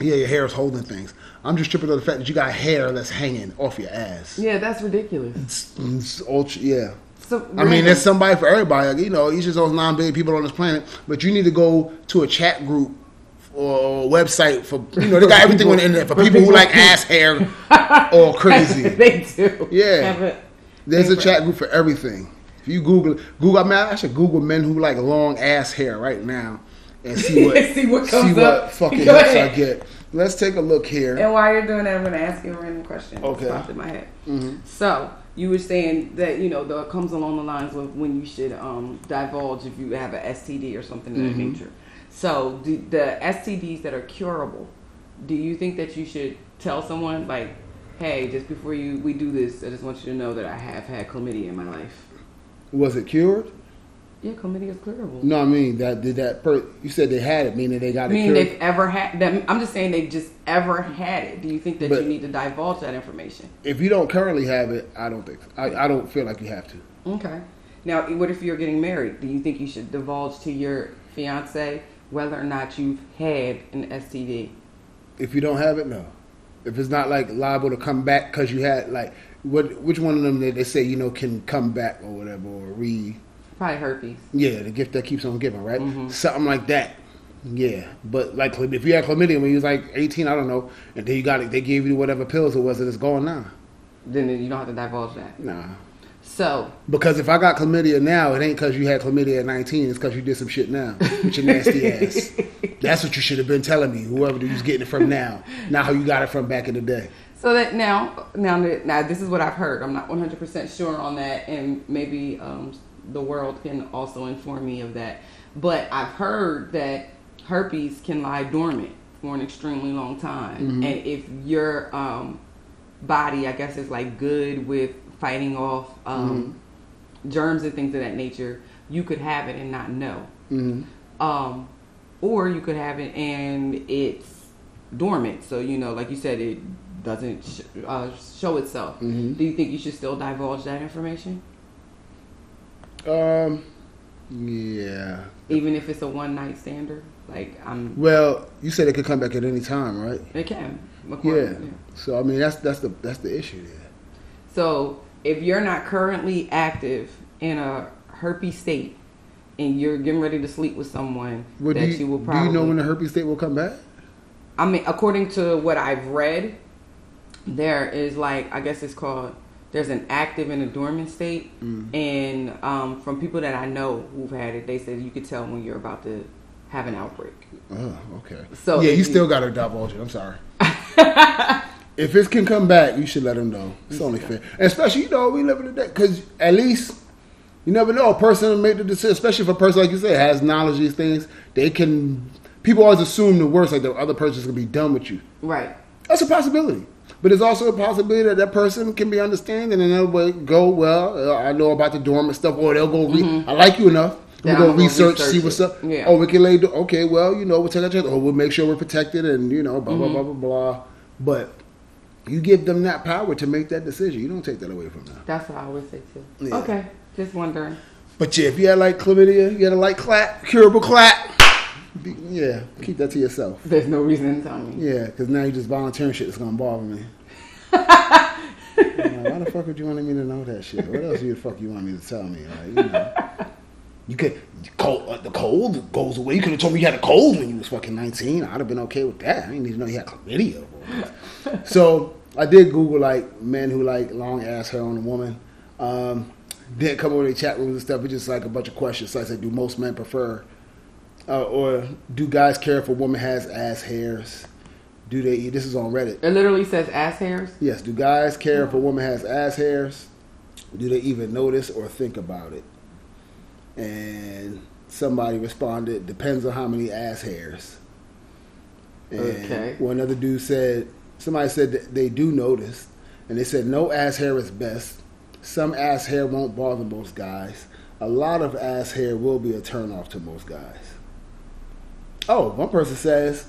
Yeah, your hair is holding things. I'm just tripping on the fact that you got hair that's hanging off your ass. Yeah, that's ridiculous. It's, it's ultra, yeah. So I mean, there's somebody for everybody. Like, you know, each of those nine billion people on this planet, but you need to go to a chat group or a website for you know they got everything on the internet for For people who people- like ass hair or crazy. they do. Yeah. There's a chat group for everything. If you Google Google, I mean, I should Google men who like long ass hair right now and see what See what comes see what fucking Go hits I get. Let's take a look here. And while you're doing that, I'm going to ask you a random question. Okay. Popped in my head. So you were saying that you know the it comes along the lines of when you should um, divulge if you have an STD or something of that nature. So do, the STDs that are curable, do you think that you should tell someone like, hey, just before you we do this, I just want you to know that I have had chlamydia in my life. Was it cured? Yeah, chlamydia is curable. No, I mean that did that. Per, you said they had it, meaning they got I mean, they've ever had them. I'm just saying they've just ever had it. Do you think that But- you need to divulge that information? If you don't currently have it, I don't think. I, I don't feel like you have to. Okay. Now, what if you're getting married? Do you think you should divulge to your fiance whether or not you've had an STD? If you don't have it, no. If it's not like liable to come back because you had like what? Which one of them that they say you know can come back or whatever or re? Probably herpes. Yeah, the gift that keeps on giving, right? Mm-hmm. Something like that. Yeah, but like if you had chlamydia when you was like eighteen, I don't know, and then you got it, they gave you whatever pills it was, and it's gone now. Then you don't have to divulge that. Nah, So, because if I got chlamydia now, it ain't because you had chlamydia at nineteen. It's because you did some shit now with your nasty ass. That's what you should have been telling me, whoever you was getting it from now, not how you got it from back in the day. So that now, now, that- now, this is what I've heard. I'm not 100 percent sure on that, and maybe um, the world can also inform me of that. But I've heard that herpes can lie dormant for an extremely long time, and if your um, body, I guess, is like good with fighting off um, germs and things of that nature, you could have it and not know. hmm Um, or you could have it and it's dormant. So, you know, like you said, it doesn't sh- uh, show itself. Mhm. Do you think you should still divulge that information? Um, yeah. Even if it's a one night stander? Like, I'm, Well, you said it could come back at any time, right? it can. Yeah. according- So I mean, that's that's the that's the issue there. So, if you're not currently active in a herpes state and you're getting ready to sleep with someone Well, that you, you, will do you know when the herpes state will come back? I mean, according to what I've read, there is like I guess it's called. There's an active and a dormant state, Mm. and um, from people that I know who've had it, they said you could tell when you're about to have an outbreak. Oh, okay. So yeah, you you- still got to divulge it. I'm sorry. if it can come back, you should let them know. It's only fair, and especially you know we live in a day because at least you never know a person make the decision. Especially if a person like you said has knowledge of these things, they can. People always assume the worst, like the other person's gonna be done with you. Right. That's a possibility. But there's also a possibility that that person can be understanding and they'll go, well, uh, I know about the dormant stuff, or they'll go, re- I like you enough. We'll go research, research see what's up. Yeah. Oh, we can lay, do- okay, well, you know, we'll take a chance, or we'll make sure we're protected and, you know, blah, Mm-hmm. blah, blah, blah, blah. But you give them that power to make that decision. You don't take that away from them. That's what I always say too. Yeah. Okay. Just wondering. But yeah, if you had like chlamydia, you had a light clap, curable clap, be- yeah, keep that to yourself. There's no reason to tell me. Yeah, because now you're just volunteering shit that's gonna bother me. Yeah, why the fuck would you want me to know that shit? What else you the fuck you want me to tell me? Like, you know, you could cold, uh, the cold goes away. You could have told me you had a cold when you was fucking nineteen. I'd have been okay with that. I didn't need to know you had chlamydia. so I did Google like men who like long ass hair on a woman. Um, didn't come over to chat rooms and stuff. It's just like a bunch of questions. So I said, do most men prefer uh, or do guys care if a woman has ass hairs? Do they eat? This is on Reddit. It literally says ass hairs. Yes. Do guys care if a woman has ass hairs? Do they even notice or think about it? And somebody responded, depends on how many ass hairs. And Okay. One other dude said, somebody said that they do notice, and they said no ass hair is best. Some ass hair won't bother most guys. A lot of ass hair will be a turnoff to most guys. Oh, one person says,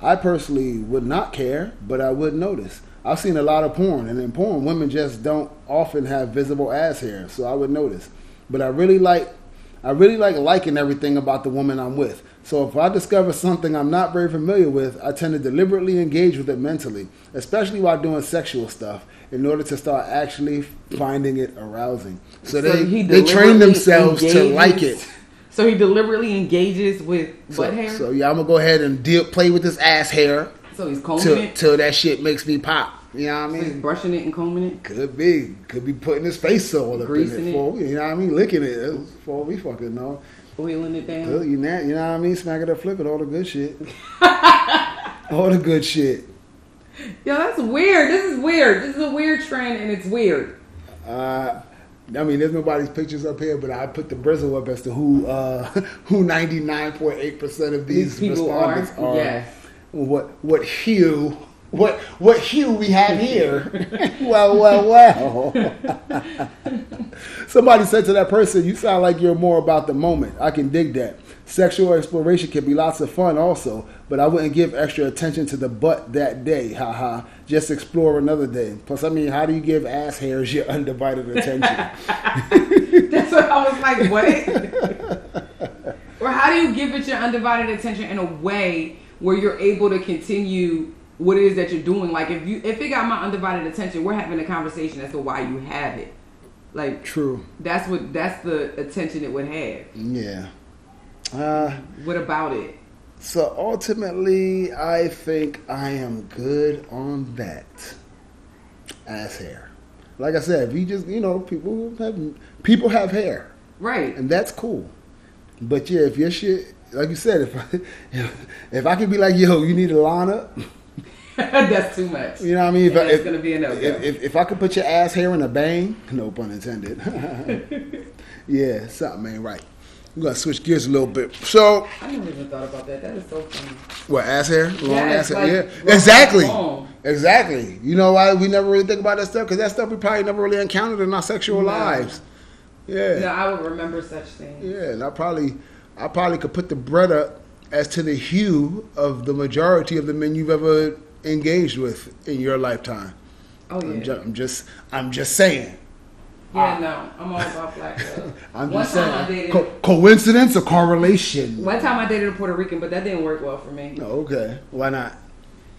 I personally would not care, but I would notice. I've seen a lot of porn, and in porn, women just don't often have visible ass hair, so I would notice. But I really like, I really like liking everything about the woman I'm with. So if I discover something I'm not very familiar with, I tend to deliberately engage with it mentally, especially while doing sexual stuff, in order to start actually finding it arousing. So, they he they train themselves to like it. So he deliberately engages with So, butt hair. so yeah, I'm gonna go ahead and deal, play with this ass hair So he's combing till it. till that shit makes me pop. You know what I So he's mean? brushing it and combing it. Could be, could be putting his face all up Greasing in it. it, for you know what I mean? Licking it for we fucking know. Oiling it down. You know, you know what I mean? Smack it up, flip it, all the good shit. all the good shit. Yo, that's weird. This is weird. This is a weird trend, and it's weird. Uh, I mean, there's nobody's pictures up here, but I put the Brizzle up as to who uh, who 99.8 percent of these, These people are. respondents are. Yes. What what hue? What what hue we have here? well, well, well. Somebody said to that person, "You sound like you're more about the moment." I can dig that. Sexual exploration can be lots of fun, also, but I wouldn't give extra attention to the butt that day. Haha. Just explore another day. Plus, I mean, how do you give ass hairs your undivided attention? That's what I was like. What? or how do you give it your undivided attention in a way where you're able to continue what it is that you're doing? Like if you if it got my undivided attention, we're having a conversation as to why you have it. Like True. that's what that's the attention it would have. Yeah. Uh, What about it? so ultimately, I think I am good on that. Ass hair. Like I said, if you just you know people have people have hair, Right. and that's cool. But yeah, if your shit, like you said, if I, if, if I could be like, yo, you need a line up, that's too much. you know what I mean? If, I- it's if, gonna be a no-go. if, if, if I could put your ass hair in a bang, no pun intended. yeah, something ain't right. We're gonna switch gears a little bit. So, I never even thought about that. That is so funny. what ass hair? Long Yeah, ass hair? like yeah, exactly, long. exactly. You know why we never really think about that stuff? Because that stuff we probably never really encountered in our sexual No. lives. Yeah. No, I would remember such things. Yeah, and I probably, I probably could put the bread up as to the hue of the majority of the men you've ever engaged with in your lifetime. Oh yeah. I'm, I'm just, I'm just saying. Yeah, no. I'm all about black love. I'm One just time I saying. dated Co- coincidence or correlation? One time I dated a Puerto Rican, but that didn't work well for me Oh, okay, why not?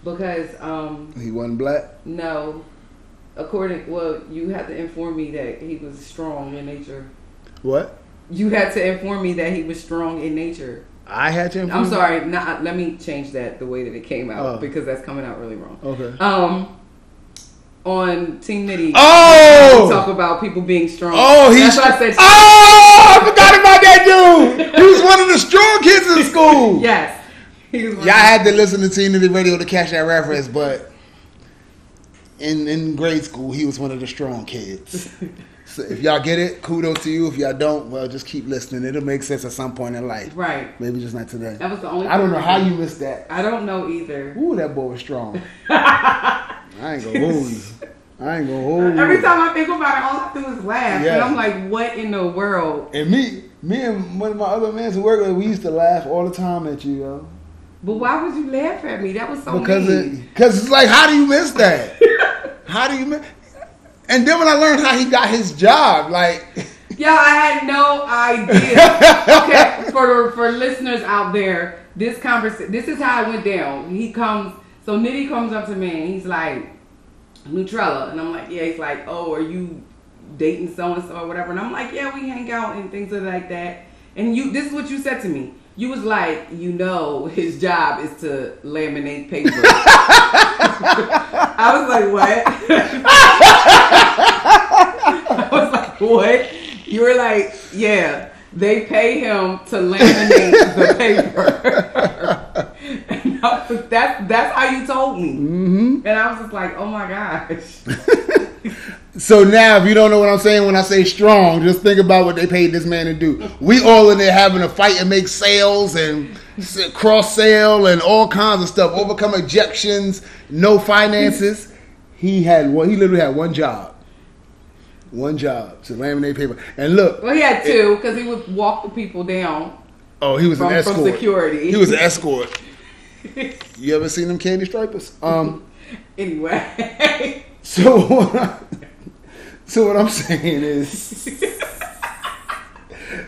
because um He wasn't black. no, according well you had to inform me that he was strong in nature. What? You had to inform me that he was strong in nature. I had to. I'm you? sorry, not let me change that the way that it came out Oh. because that's coming out really wrong. Okay. Um, on Team Nitty, Oh! we talk about people being strong. Oh, he's. that's why I said oh, I forgot about that dude. He was one of the strong kids in school. yes. He was one Y'all had to listen to TNT radio to catch that reference, but in in grade school, he was one of the strong kids. So if y'all get it, kudos to you. If y'all don't, well, just keep listening. It'll make sense at some point in life. right. Maybe just not today. That was the only. I don't know how you missed that. I don't know either. Ooh, that boy was strong. I ain't gonna hold you. I ain't gonna hold you. Every time I think about it, all I do is laugh, Yeah. and I'm like, "What in the world?" And me, me and one of my other men who work with, we used to laugh all the time at you, yo. But why would you laugh at me? That was so because mean. it, cause it's like, how do you miss that? how do you miss? And then when I learned how he got his job, like, Yo, I had no idea. okay, for for listeners out there, this conversation, this is how it went down. He comes, so Nitty comes up to me and he's like, Nutrella, and I'm like, yeah. He's like, oh, are you dating so and so or whatever? And I'm like, yeah, we hang out and things are like that. And you, this is what you said to me. You was like, you know, his job is to laminate paper. I was like, what? I was like, what? You were like, yeah, they pay him to laminate the paper. That's, that's how you told me. mm-hmm. And I was just like, oh my gosh. So now, if you don't know what I'm saying when I say strong, just think about what they paid this man to do. We all in there having to fight and make sales and cross sale and all kinds of stuff, overcome ejections, no finances. He had one. He literally had one job. One job to laminate paper. And look, Well, he had two because he would walk the people down. oh, he was From- an from security. He was an escort. You ever seen them candy stripers? Um, Anyway. So, what I- so what I'm saying is,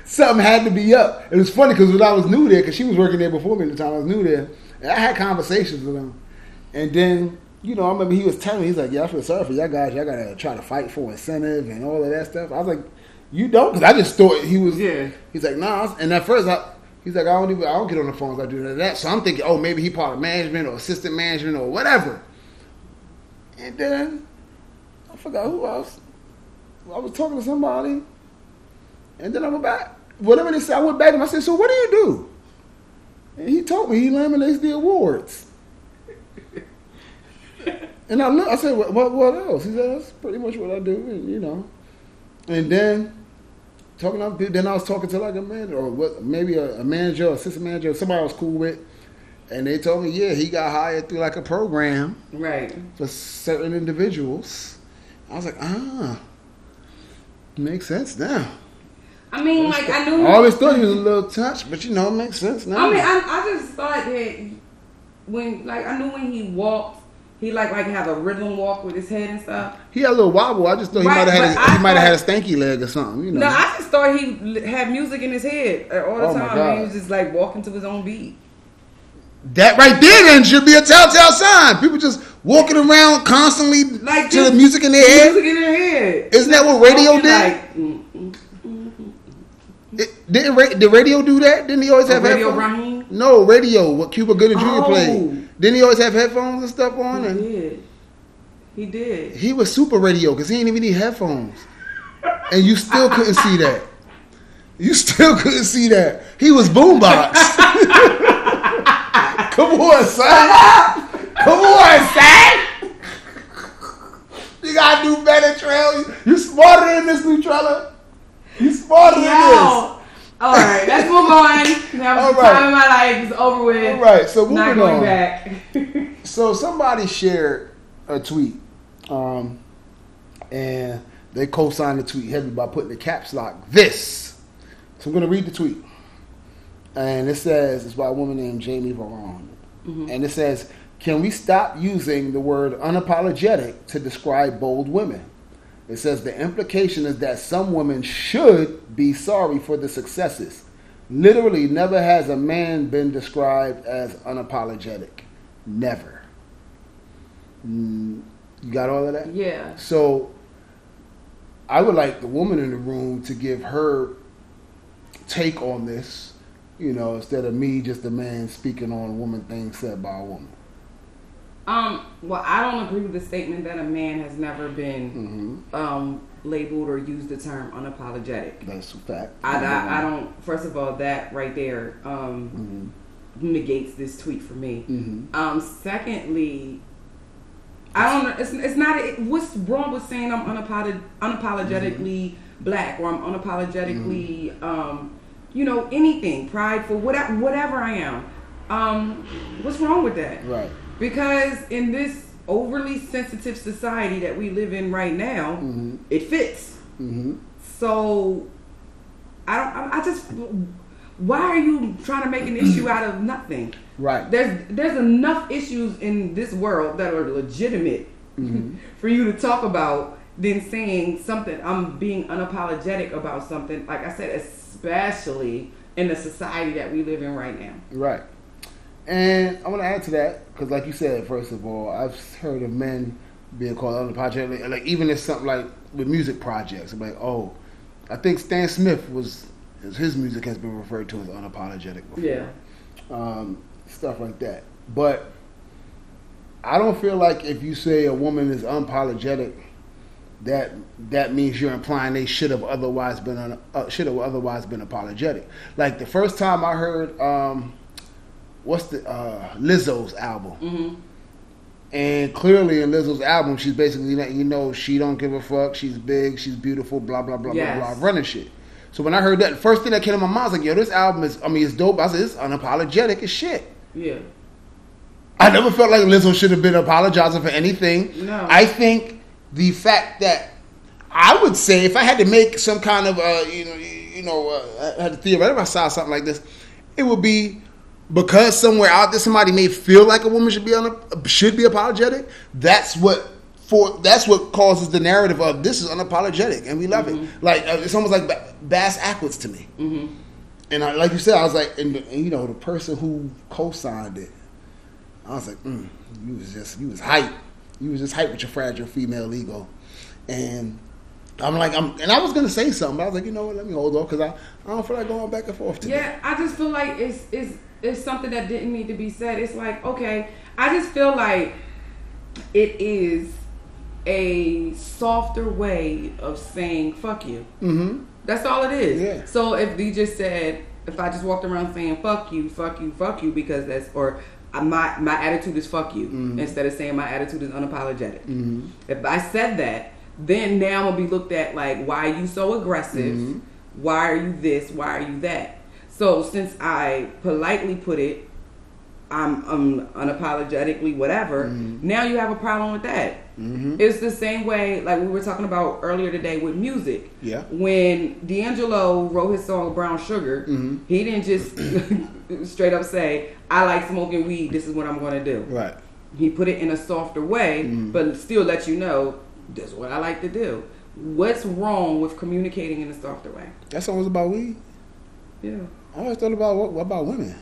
something had to be up. It was funny because when I was new there, because she was working there before me at the time I was new there, and I had conversations with him, and then. You know, I remember he was telling me, he's like, yeah, I feel sorry for y'all guys. Y'all got to try to fight for incentive and all of that stuff. I was like, you don't? Because I just thought he was, Yeah. He's like, nah. And at first, I, he's like, I don't even, I don't get on the phones. I do none of that. So I'm thinking, oh, maybe he part of management or assistant management or whatever. And then I forgot who else. I was talking to somebody, and then I went back. Whatever they said, I went back to him. I said, so what do you do? And he told me he laminates the awards. And I look, I said, what, what, what else? He said, that's pretty much what I do, and, you know. And then talking to people, then I was talking to like a manager or what, maybe a, a manager, assistant manager, somebody I was cool with, and they told me, yeah, he got hired through like a program Right. for certain individuals. I was like, ah, makes sense now. I mean, like I knew. I always thought he was a little touch, but you know, it makes sense now. I mean, I, I just thought that when, like, I knew when he walked, he like like have a rhythm walk with his head and stuff. he had a little wobble. I just thought he Right, might have had, a, he might have had a stanky leg or something. You know, No, I just thought he had music in his head uh, all the Oh, time. He was just like walking to his own beat. that right there then should be a telltale sign. People just walking around constantly Like to the music in their head. Music in their head. Isn't that what radio did? Like, mm, mm, It, didn't ra- did radio do that? Didn't he always have Radio headphones? Raheem? No, radio. What Cuba Gooding Jr. Oh. played. Didn't he always have headphones and stuff on? he And did. He did. he was super radio because he didn't even need headphones, and you still couldn't see that. You still couldn't see that. He was boombox. Come on, son. Come on, son. You gotta do better, Trail. You smarter than this, Nutrella. You smarter than this. All right, let's move on. Now All the time of my life is over with. All right, so moving Not going on. back. So somebody shared a tweet, um, and they co-signed the tweet heavy by putting the caps lock this. So I'm going to read the tweet, and it says it's by a woman named Jamie Varon, and it says, "Can we stop using the word unapologetic to describe bold women?" It says the implication is that some women should be sorry for the successes. Literally, never has a man been described as unapologetic. Never. Mm, you got all of that? yeah. So, I would like the woman in the room to give her take on this, you know, instead of me, just a man speaking on a woman things said by a woman. Um. Well, I don't agree with the statement that a man has never been hmm um, labeled or used the term unapologetic. That's a fact. I, I, I don't. First of all, that right there um, hmm negates this tweet for me. hmm Um, secondly, I don't. know. It's, it's not. It, what's wrong with saying I'm unapolog- unapologetically black or I'm unapologetically, um, you know, anything prideful, whatever, whatever I am. Um, what's wrong with that? Right. Because in this overly sensitive society that we live in right now, hmm it fits. hmm So I don't. I just. Why are you trying to make an issue out of nothing? Right. There's there's enough issues in this world that are legitimate Mhm. for you to talk about than saying something. I'm being unapologetic about something. Like I said, especially in the society that we live in right now. Right. And I want to add to that because, like you said, first of all, I've heard of men being called unapologetic. Like even if something like with music projects, I'm like, oh, I think Stan Smith was his music has been referred to as unapologetic before. Yeah. um, stuff like that. But I don't feel like if you say a woman is unapologetic, that that means you're implying they should have otherwise been un, uh, should have otherwise been apologetic. Like the first time I heard, um, what's the uh, Lizzo's album, hmm and clearly in Lizzo's album, she's basically letting you know she don't give a fuck. She's big, she's beautiful, blah blah blah Yes. blah blah, running shit. So when I heard that, the first thing that came to my mind was like, yo, this album is, I mean, it's dope. I said, it's unapologetic as shit. Yeah. I never felt like Lizzo should have been apologizing for anything. No. I think the fact that I would say if I had to make some kind of uh, you know you know uh, I had to theoretize something like this, it would be because somewhere out there somebody may feel like a woman should be un- should be apologetic. That's what for that's what causes the narrative of this is unapologetic and we love it. Like uh, it's almost like Ba- Bass Ackwards to me. And I, like you said, I was like, and, and you know, the person who co-signed it, I was like, mm, you was just you was hype. You was just hype with your fragile female ego, and I'm like, I'm, and I was gonna say something, but I was like, you know what? Let me hold on because I, I don't feel like going back and forth today. Yeah, I just feel like it's it's it's something that didn't need to be said. It's like okay, I just feel like it is a softer way of saying fuck you. Mm-hmm. That's all it is. Yeah. So if you just said, if I just walked around saying fuck you, fuck you, fuck you, because that's or my my attitude is fuck you Mm-hmm. instead of saying my attitude is unapologetic. If I said that, then now I'm gonna be looked at like, why are you so aggressive? Mm-hmm. Why are you this? Why are you that? So since I politely put it, I'm, I'm unapologetically whatever. Mm-hmm. Now you have a problem with that. It's the same way like we were talking about earlier today with music. Yeah. When D'Angelo wrote his song Brown Sugar, Mm-hmm. he didn't just straight up say, "I like smoking weed. This is what I'm going to do." Right. He put it in a softer way, Mm-hmm. but still let you know this is what I like to do. What's wrong with communicating in a softer way? That song was about weed. Yeah. I always thought about what, what about women.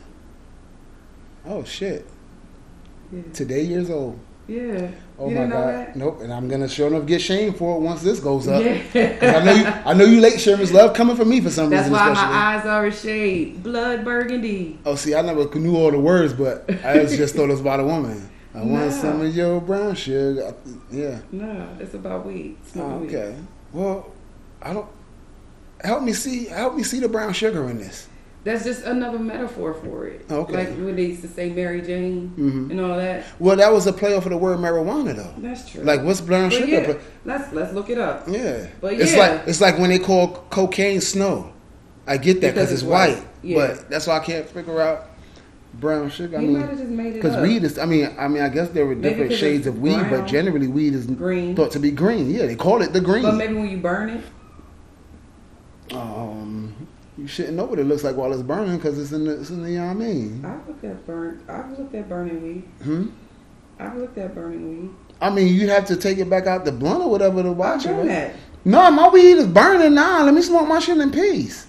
Oh shit! Yeah. Today years old. Yeah. Oh you my didn't know god! that? Nope. And I'm gonna sure enough get shamed for it once this goes up. Yeah. I know you. I know you late Sherman's love coming for me for some That's reason. why my eyes are a shade blood burgundy. Oh, see, I never knew all the words, but I just just thought it was about a woman. I want some of your brown sugar. Yeah. No, it's about weed. Oh, Smoking weed. okay. Well, I don't. Help me see. Help me see the brown sugar in this. That's just another metaphor for it. Okay. Like when they used to say Mary Jane Mhm. and all that. Well, that was a play off of the word marijuana, though. That's true. Like, what's brown But sugar? yeah, let's let's look it up. Yeah, But it's like it's like when they call cocaine snow. I get that Because it's it's white, white. Yeah. but that's why I can't figure out brown sugar. I He mean, might have just made it because weed is. I mean, I mean, I guess there were different shades of weed, but generally weed is green. thought to be green. Yeah, they call it the green. But maybe when you burn it, um, you shouldn't know what it looks like while it's burning because it's in the. It's in the. You know what I mean, I've looked at burn. I've looked at burning weed. hmm? I've looked at burning weed. I mean, you have to take it back out the blunt or whatever to watch it. right? No, my weed is burning now. Let me smoke my shit in peace.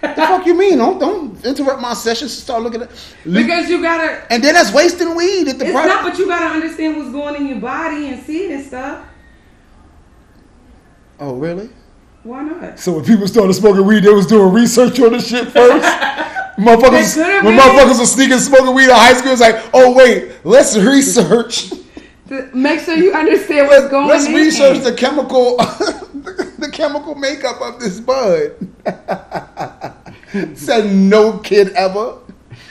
the fuck you mean? Don't don't interrupt my sessions. To start looking at. Because you gotta. and then that's wasting weed at the It's price. not, but you gotta understand what's going in your body and see it and stuff. oh really? Why not? So when people started smoking weed, they was doing research on the shit first. motherfuckers, when been. motherfuckers was sneaking smoking weed in high school, it's like, oh wait, let's research. Make sure you understand what's going on. Let's in. research the chemical, the chemical makeup of this bud. Said no kid ever.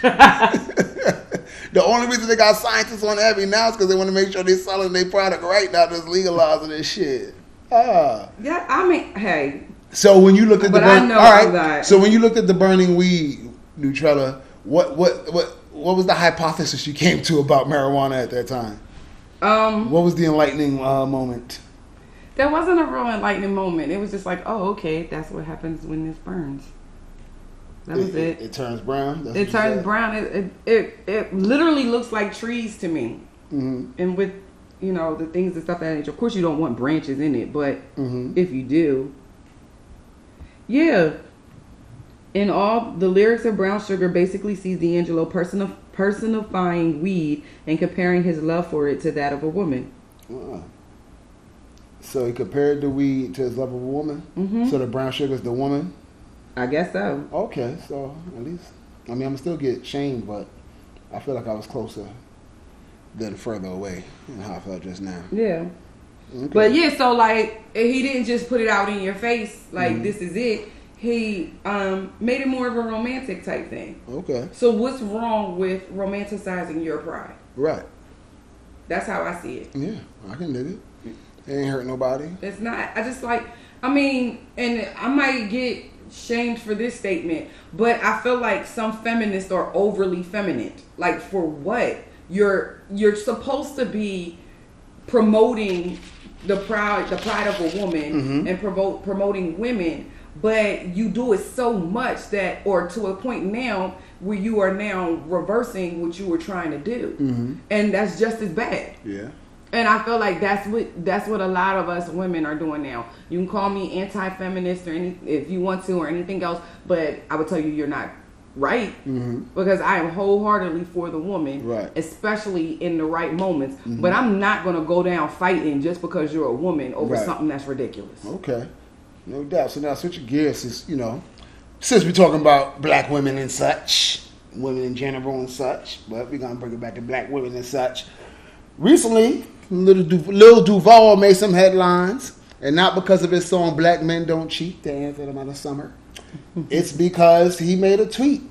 the only reason they got scientists on every now is because they want to make sure they're selling their product right now. Just legalizing this shit. Ah. Yeah, I mean, hey, So when you looked at the burn, know all right. that- So when you looked at the burning weed, Nutrella, what what what what was the hypothesis you came to about marijuana at that time? um, What was the enlightening uh, moment? there wasn't a real enlightening moment. It was just like, oh, okay, that's what happens when this burns. That was it. It, turns brown. That's It turns brown. It, it it it literally looks like trees to me. Mhm. And with you know the things and stuff that nature. Of course, you don't want branches in it, but Mhm. if you do, yeah. In all, the lyrics of Brown Sugar basically sees D'Angelo personif- personifying weed and comparing his love for it to that of a woman. Uh-uh. So he compared the weed to his love of a woman. Mhm. So the brown sugar is the woman. I guess so. Okay, so at least I mean I'm still get shamed, but I feel like I was closer than further away than how I felt just now. Yeah. Okay. But yeah, so like he didn't just put it out in your face like Mhm. this is it. He um, made it more of a romantic type thing. okay, So what's wrong with romanticizing your pride? right. That's how I see it. Yeah, I can dig it. It ain't hurt nobody. It's not. I just like. I mean, and I might get shamed for this statement, but I feel like some feminists are overly feminine. Like for what? You're you're supposed to be promoting the pride the pride of a woman Mhm. and promote promoting women, but you do it so much that, or to a point now where you are now reversing what you were trying to do, Mm-hmm. and that's just as bad. Yeah. And I feel like that's what that's what a lot of us women are doing now. You can call me anti-feminist or any if you want to or anything else, but I would tell you you're not right mm-hmm. because I am wholeheartedly for the woman, Right. especially in the right moments. Mm-hmm. But I'm not gonna go down fighting just because you're a woman over Right. something that's ridiculous. Okay, no doubt. So now switching gears is you know, since we're talking about black women and such, women in general and such, but we're gonna bring it back to black women and such. Recently, little du- Lil Duval made some headlines, and not because of his song "Black Men Don't Cheat" the anthem of the summer. It's because he made a tweet,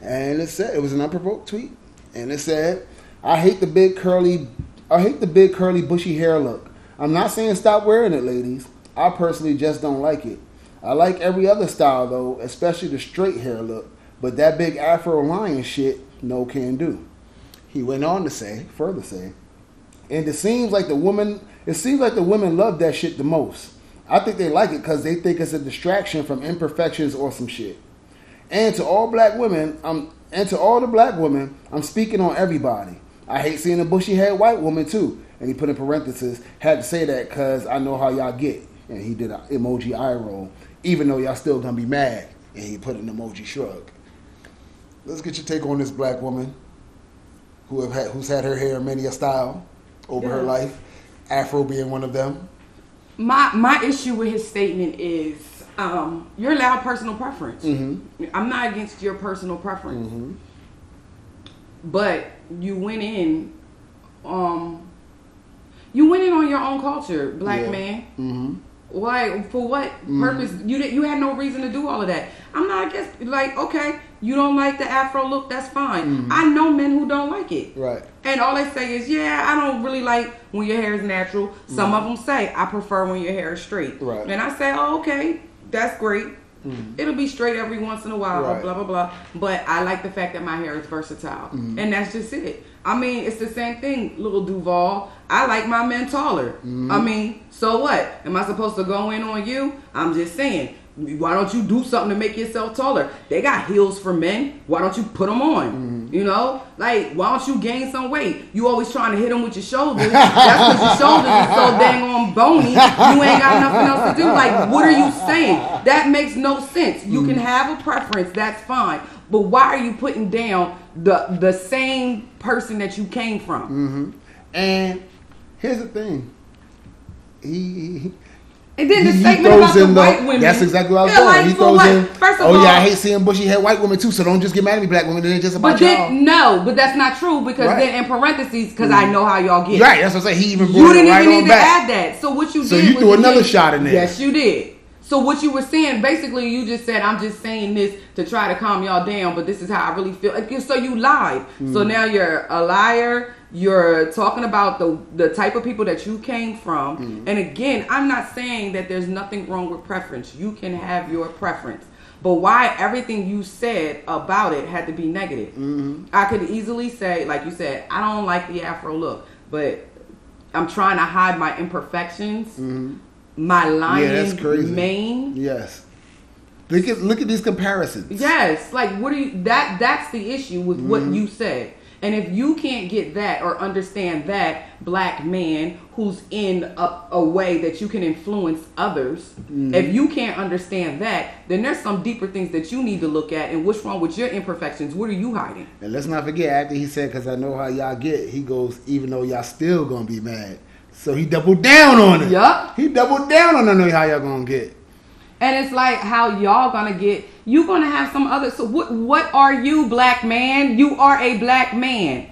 and it said it was an unprovoked tweet, and it said, "I hate the big curly, I hate the big curly bushy hair look. I'm not saying stop wearing it, ladies. I personally just don't like it. I like every other style though, especially the straight hair look. But that big Afro lion shit, no can do." He went on to say, further say, and it seems like the woman, it seems like the women love that shit the most. I think they like it because they think it's a distraction from imperfections or some shit. And to all black women, um, and to all the black women, I'm speaking on everybody. I hate seeing a bushy head white woman too. And he put in parentheses, had to say that because I know how y'all get. And he did an emoji eye roll, even though y'all still gonna be mad. And he put an emoji shrug. Let's get your take on this black woman who have had, who's had her hair many a style over her life, Afro being one of them. My my issue with his statement is um, you're allowed personal preference. Mm-hmm. I'm not against your personal preference, but you went in, um, you went in on your own culture, black Yeah. man. Mm-hmm. Why? For what purpose? You did, you had no reason to do all of that. I'm not against. Like, okay, you don't like the afro look. That's fine. Mm-hmm. I know men who don't like it. Right. And all they say is, yeah, I don't really like when your hair is natural. Some mm-hmm. of them say, I prefer when your hair is straight. Right. And I say, oh, okay, that's great. Mm-hmm. It'll be straight every once in a while, Right. blah, blah, blah. But I like the fact that my hair is versatile. And that's just it. I mean, it's the same thing, little Duval. I like my men taller. I mean, so what? Am I supposed to go in on you? I'm just saying. Why don't you do something to make yourself taller? They got heels for men. Why don't you put them on? You know, like why don't you gain some weight? You always trying to hit them with your shoulders. That's because your shoulders are so dang on bony. You ain't got nothing else to do. Like, what are you saying? That makes no sense. You can have a preference. That's fine. But why are you putting down the the same person that you came from? Mm-hmm. And here's the thing. He, he And then the he statement about the white women. That's exactly what I was Yeah, doing. like, he throws what? in. First of oh all, yeah, I hate seeing bushy haired white women too. So don't just get mad at me, black women. Ain't just about But y'all. then no, but that's not true because Right. then in parentheses, because I know how y'all get. right. That's what I say. He even You didn't right even need back. to add that. So what you So did you threw another just- shot in there. Yes, you did. So what you were saying, basically, you just said, "I'm just saying this to try to calm y'all down," but this is how I really feel. So you lied. So Mm. now you're a liar. You're talking about the the type of people that you came from. Mm. And again, I'm not saying that there's nothing wrong with preference. You can have your preference. But why everything you said about it had to be negative? Mm-hmm. I could easily say, like you said, I don't like the afro look, but I'm trying to hide my imperfections, my lion Mm-hmm. crazy. mane. Yes. Look at look at these comparisons. Yes, like what do you that that's the issue with what you said. And if you can't get that or understand that black man who's in a, a way that you can influence others, mm-hmm. if you can't understand that, then there's some deeper things that you need to look at. And what's wrong with your imperfections? What are you hiding? And let's not forget, after he said, "Cause I know how y'all get," he goes, "Even though y'all still gonna be mad." So he doubled down on it. Yup. He doubled down on I know how y'all gonna get. And it's like how y'all gonna get you gonna have some other so what what are you black man? You are a black man.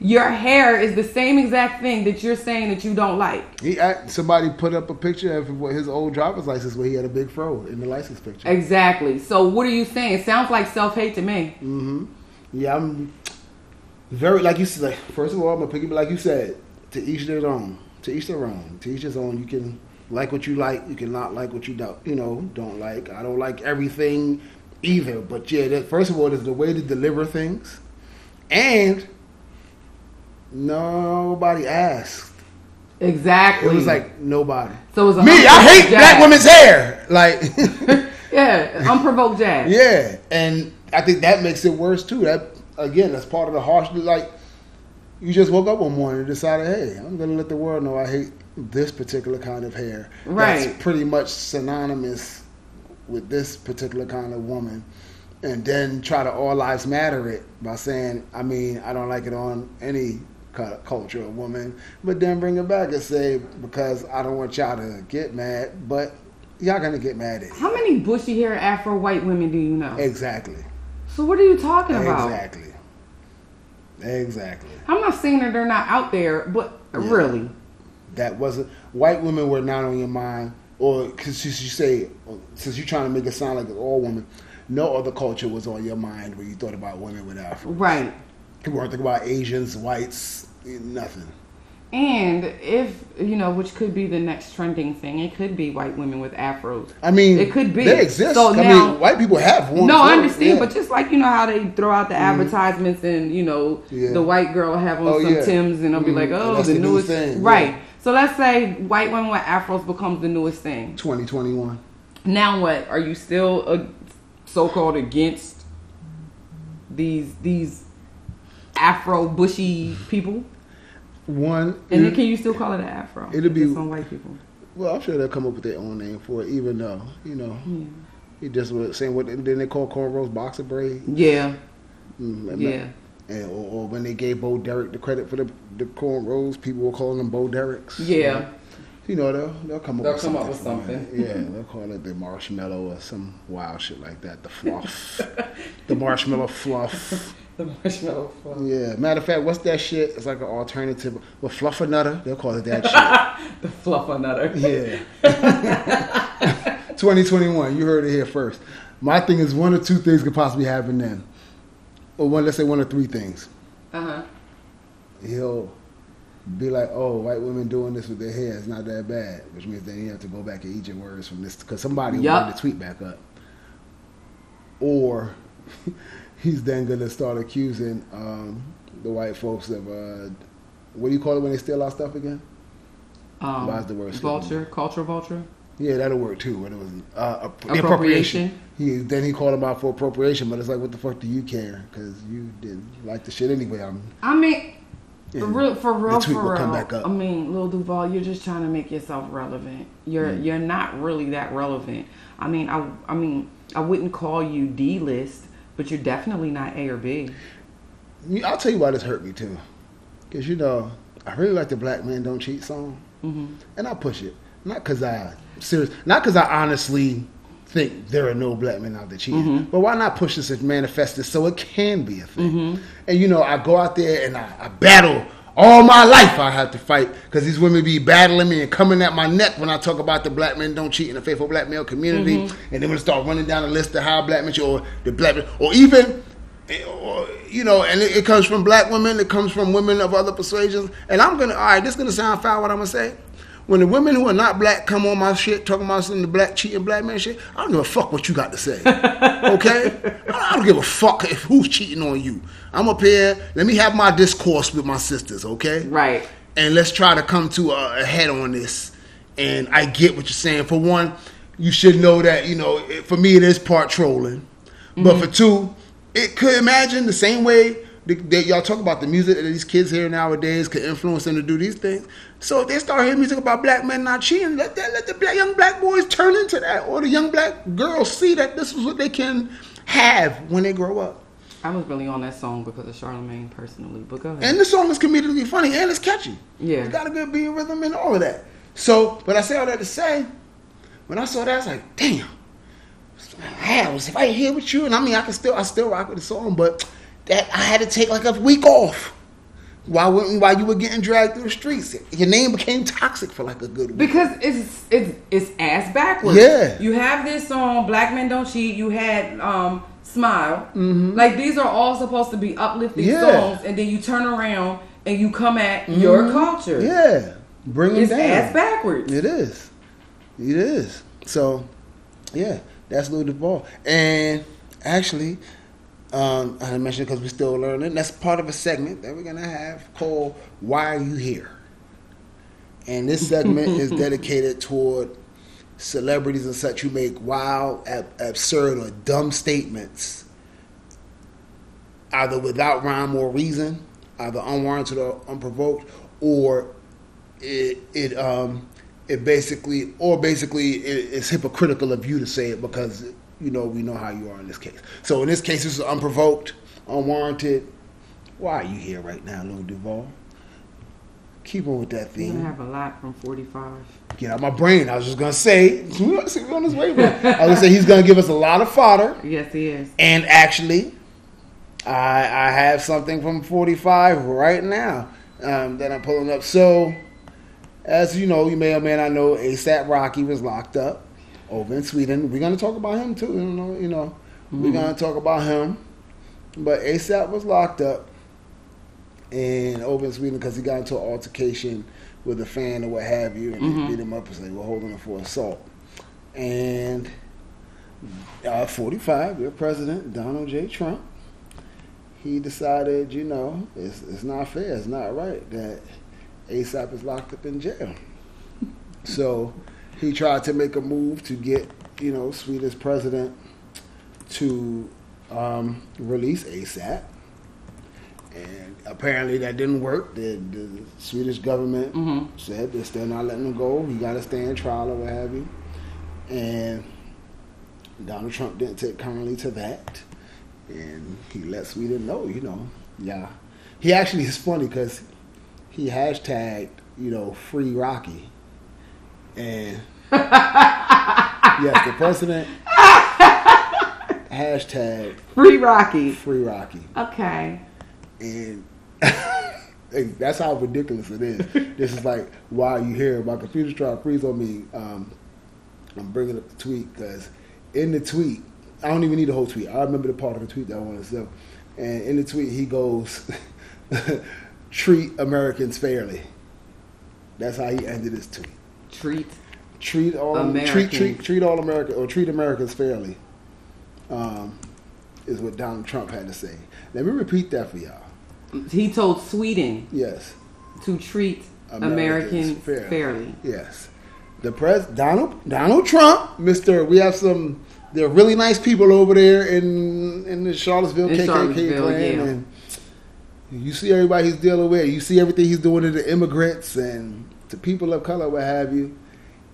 Your hair is the same exact thing that you're saying that you don't like. He somebody put up a picture of his old driver's license where he had a big fro in the license picture. Exactly. So what are you saying? It sounds like self hate to me. Mm-hmm. Yeah, I'm very like you said. First of all, I'm gonna pick it like you said. To each their own. To each their own. To each his own. You can like what you like. You cannot like what you don't. You know, don't like. I don't like everything either. But yeah, that, first of all, there's the way to deliver things, and nobody asked. Exactly. It was like nobody. so it was Me, I hate jab. black women's hair. Like, yeah, unprovoked jab. Yeah, and I think that makes it worse too. That again, that's part of the harshness. Like you just woke up one morning and decided, hey, I'm gonna let the world know I hate this particular kind of hair. Right. That's pretty much synonymous with this particular kind of woman. And then try to all lives matter it by saying, I mean, I don't like it on any of culture or woman, but then bring it back and say, because I don't want y'all to get mad, but y'all gonna get mad at. How many bushy hair Afro white women do you know? Exactly. So what are you talking about? Exactly. Exactly. I'm not saying that they're not out there, but Yeah. really, That wasn't white women were not on your mind, or because you say since you're trying to make it sound like all women, no other culture was on your mind when you thought about women with Afro. right. You weren't thinking about Asians, whites, nothing. And if you know, which could be the next trending thing, it could be white women with afros. I mean, It could be. They exist. So I now- mean, white people have one. No, I understand, Yeah. but just like you know how they throw out the advertisements and you know Yeah. the white girl have on Oh, some yeah. Tims and they'll be Mhm. like, oh, the the new newest thing, right. So let's say white women with afros becomes the newest thing. 2021. Now what? Are you still a, so-called against these these afro bushy people? One. And then can you still call it an afro? It'll be- it's on white people. well, I'm sure they'll come up with their own name for it, even though you know. Yeah. He just was saying what then they call cornrows boxer braid. Yeah. Mm, Yeah. And, or, or when they gave Bo Derek the credit for the the cornrows, people were calling them Bo Derek's. Yeah. You know, they'll they'll come up They'll with come something. up with something. Yeah, they'll call it the marshmallow or some wild shit like that. The fluff, the marshmallow fluff. The marshmallow fluff. Yeah. Matter of fact, what's that shit? It's like an alternative. Well, fluffernutter. They'll call it that shit. The fluffernutter. Yeah. 2021. You heard it here first. My thing is one or two things could possibly happen then, or one. Let's say one or three things. Uh huh. he'll be like, "Oh, white women doing this with their hair is not that bad," which means then you have to go back and eat your words from this because somebody Yup. bring the tweet back up, or he's then gonna start accusing um, the white folks of uh, what do you call it when they steal our stuff again? Um, Why is the word vulture? Cultural vulture? Yeah, that'll work too. When it was uh, Appropriation. appropriation. He then he called him out for appropriation, but it's like, what the fuck do you care? Because you didn't like the shit anyway. I'm I mean, for real, for real, for real. come back up. I mean, Lil Duval, you're just trying to make yourself relevant. You're Mm. you're not really that relevant. I mean, I I mean, I wouldn't call you D list, but you're definitely not A or B. I'll tell you why this hurt me too. Because, you know, I really like the Black Man Don't Cheat song. hmm And I push it. Not because I, serious, not because I honestly think there are no black men out there cheating. Mhm. But why not push this and manifest this so it can be a thing? Mhm. And, you know, I go out there and I, I battle. All my life I have to fight because these women be battling me and coming at my neck when I talk about the black men don't cheat in the faithful black male community. And then when I start running down the list of how black men cheat or the black men, or even or, you know, and it, it comes from black women, it comes from women of other persuasions. And I'm gonna, all right, this is gonna sound foul. What I'm gonna say, when the women who are not black come on my shit, talking about some of the black cheating black man shit, I don't give a fuck what you got to say. Okay, I don't give a fuck if who's cheating on you. I'm up here. Let me have my discourse with my sisters. Okay, Right. and let's try to come to a, a head on this. And I get what you're saying. For one, you should know that you know. it- For me, it is part trolling, but mm-hmm. for two, it could imagine the same way that, that y'all talk about the music that these kids hear nowadays could influence them to do these things. So if they start hearing music about black men not cheating, let that let the black young black boys turn into that, or the young black girls see that this is what they can have when they grow up. I was really on that song because of Charlemagne personally, but go ahead. And the song is comedically funny and it's catchy. Yeah. It's got a good beat rhythm and all of that. So, but I say all that to say, when I saw that, I was like, damn. I was if I here with you, and I mean I can still I still rock with the song, but that I had to take like a week off. While while you were getting dragged through the streets, your name became toxic for like a good week. Because it's it's it's ass backwards. Yeah. You have this song, Black Men Don't Cheat. You had um Smile. Like these are all supposed to be uplifting Mm-hmm. Yeah. songs, and then you turn around and you come at your culture. Mm-hmm. Yeah, bring It's them down. ass backwards. It is. It is. So, yeah, that's Lil Duval. And actually, um, I mentioned because we're still learning. That's part of a segment that we're gonna have called "Why Are You Here?" And this segment is dedicated toward celebrities and such who make wild, ab- absurd, or dumb statements, either without rhyme or reason, either unwarranted or unprovoked, or it it um it basically or basically it, it's hypocritical of you to say it because you know we know how you are in this case. So in this case, this is unprovoked, unwarranted. Why are you here right now, Lil Duval? Keep on with that theme. gonna have a lot from 45. Get out my brain. I was just gonna say, we on his way. I was gonna say he's gonna give us a lot of fodder, Yes, he is. and actually, I I have something from 45 right now um, that I'm pulling up. So, as you know, you may or may not know, ASAP Rocky was locked up over in Sweden. We're gonna talk about him too. You know, you know, we're gonna talk about him. But ASAP was locked up and over in Sweden because he got into an altercation with a fan or what have you, and Mhm. they beat him up and said, "We're holding him for assault." And uh, 45, your president Donald J. Trump, he decided, you know, it's it's not fair, it's not right that ASAP is locked up in jail. So he tried to make a move to get, you know, Sweden's president to um, release ASAP. And apparently that didn't work. The, the Swedish government Mhm. said they're still not letting him go. He got to stand trial or what have you. And Donald Trump didn't take kindly to that. And he let Sweden know, you know, yeah. He actually is funny because he hashtagged, you know, free Rocky. And yes, the president hashtag Free Rocky. free Rocky. Okay. And hey, that's how ridiculous it is. this is like, why are you here? My computer's trying to freeze on me. Um, I'm bringing up the tweet because in the tweet, I don't even need the whole tweet. I remember the part of the tweet that I want to say. And in the tweet, he goes, treat Americans fairly. That's how he ended his tweet. Treat. Treat all treat, Americans. treat treat all America or treat Americans fairly. Um, is what Donald Trump had to say. Let me repeat that for y'all. He told Sweden Yes. to treat Americans Americans, fairly. fairly. Yes. The pres Donald Donald Trump, Mister. We have some. They're really nice people over there in in the Charlottesville In KKK Charlottesville, clan, yeah. and you see everybody he's dealing with. You see everything he's doing to the immigrants and to people of color, what have you.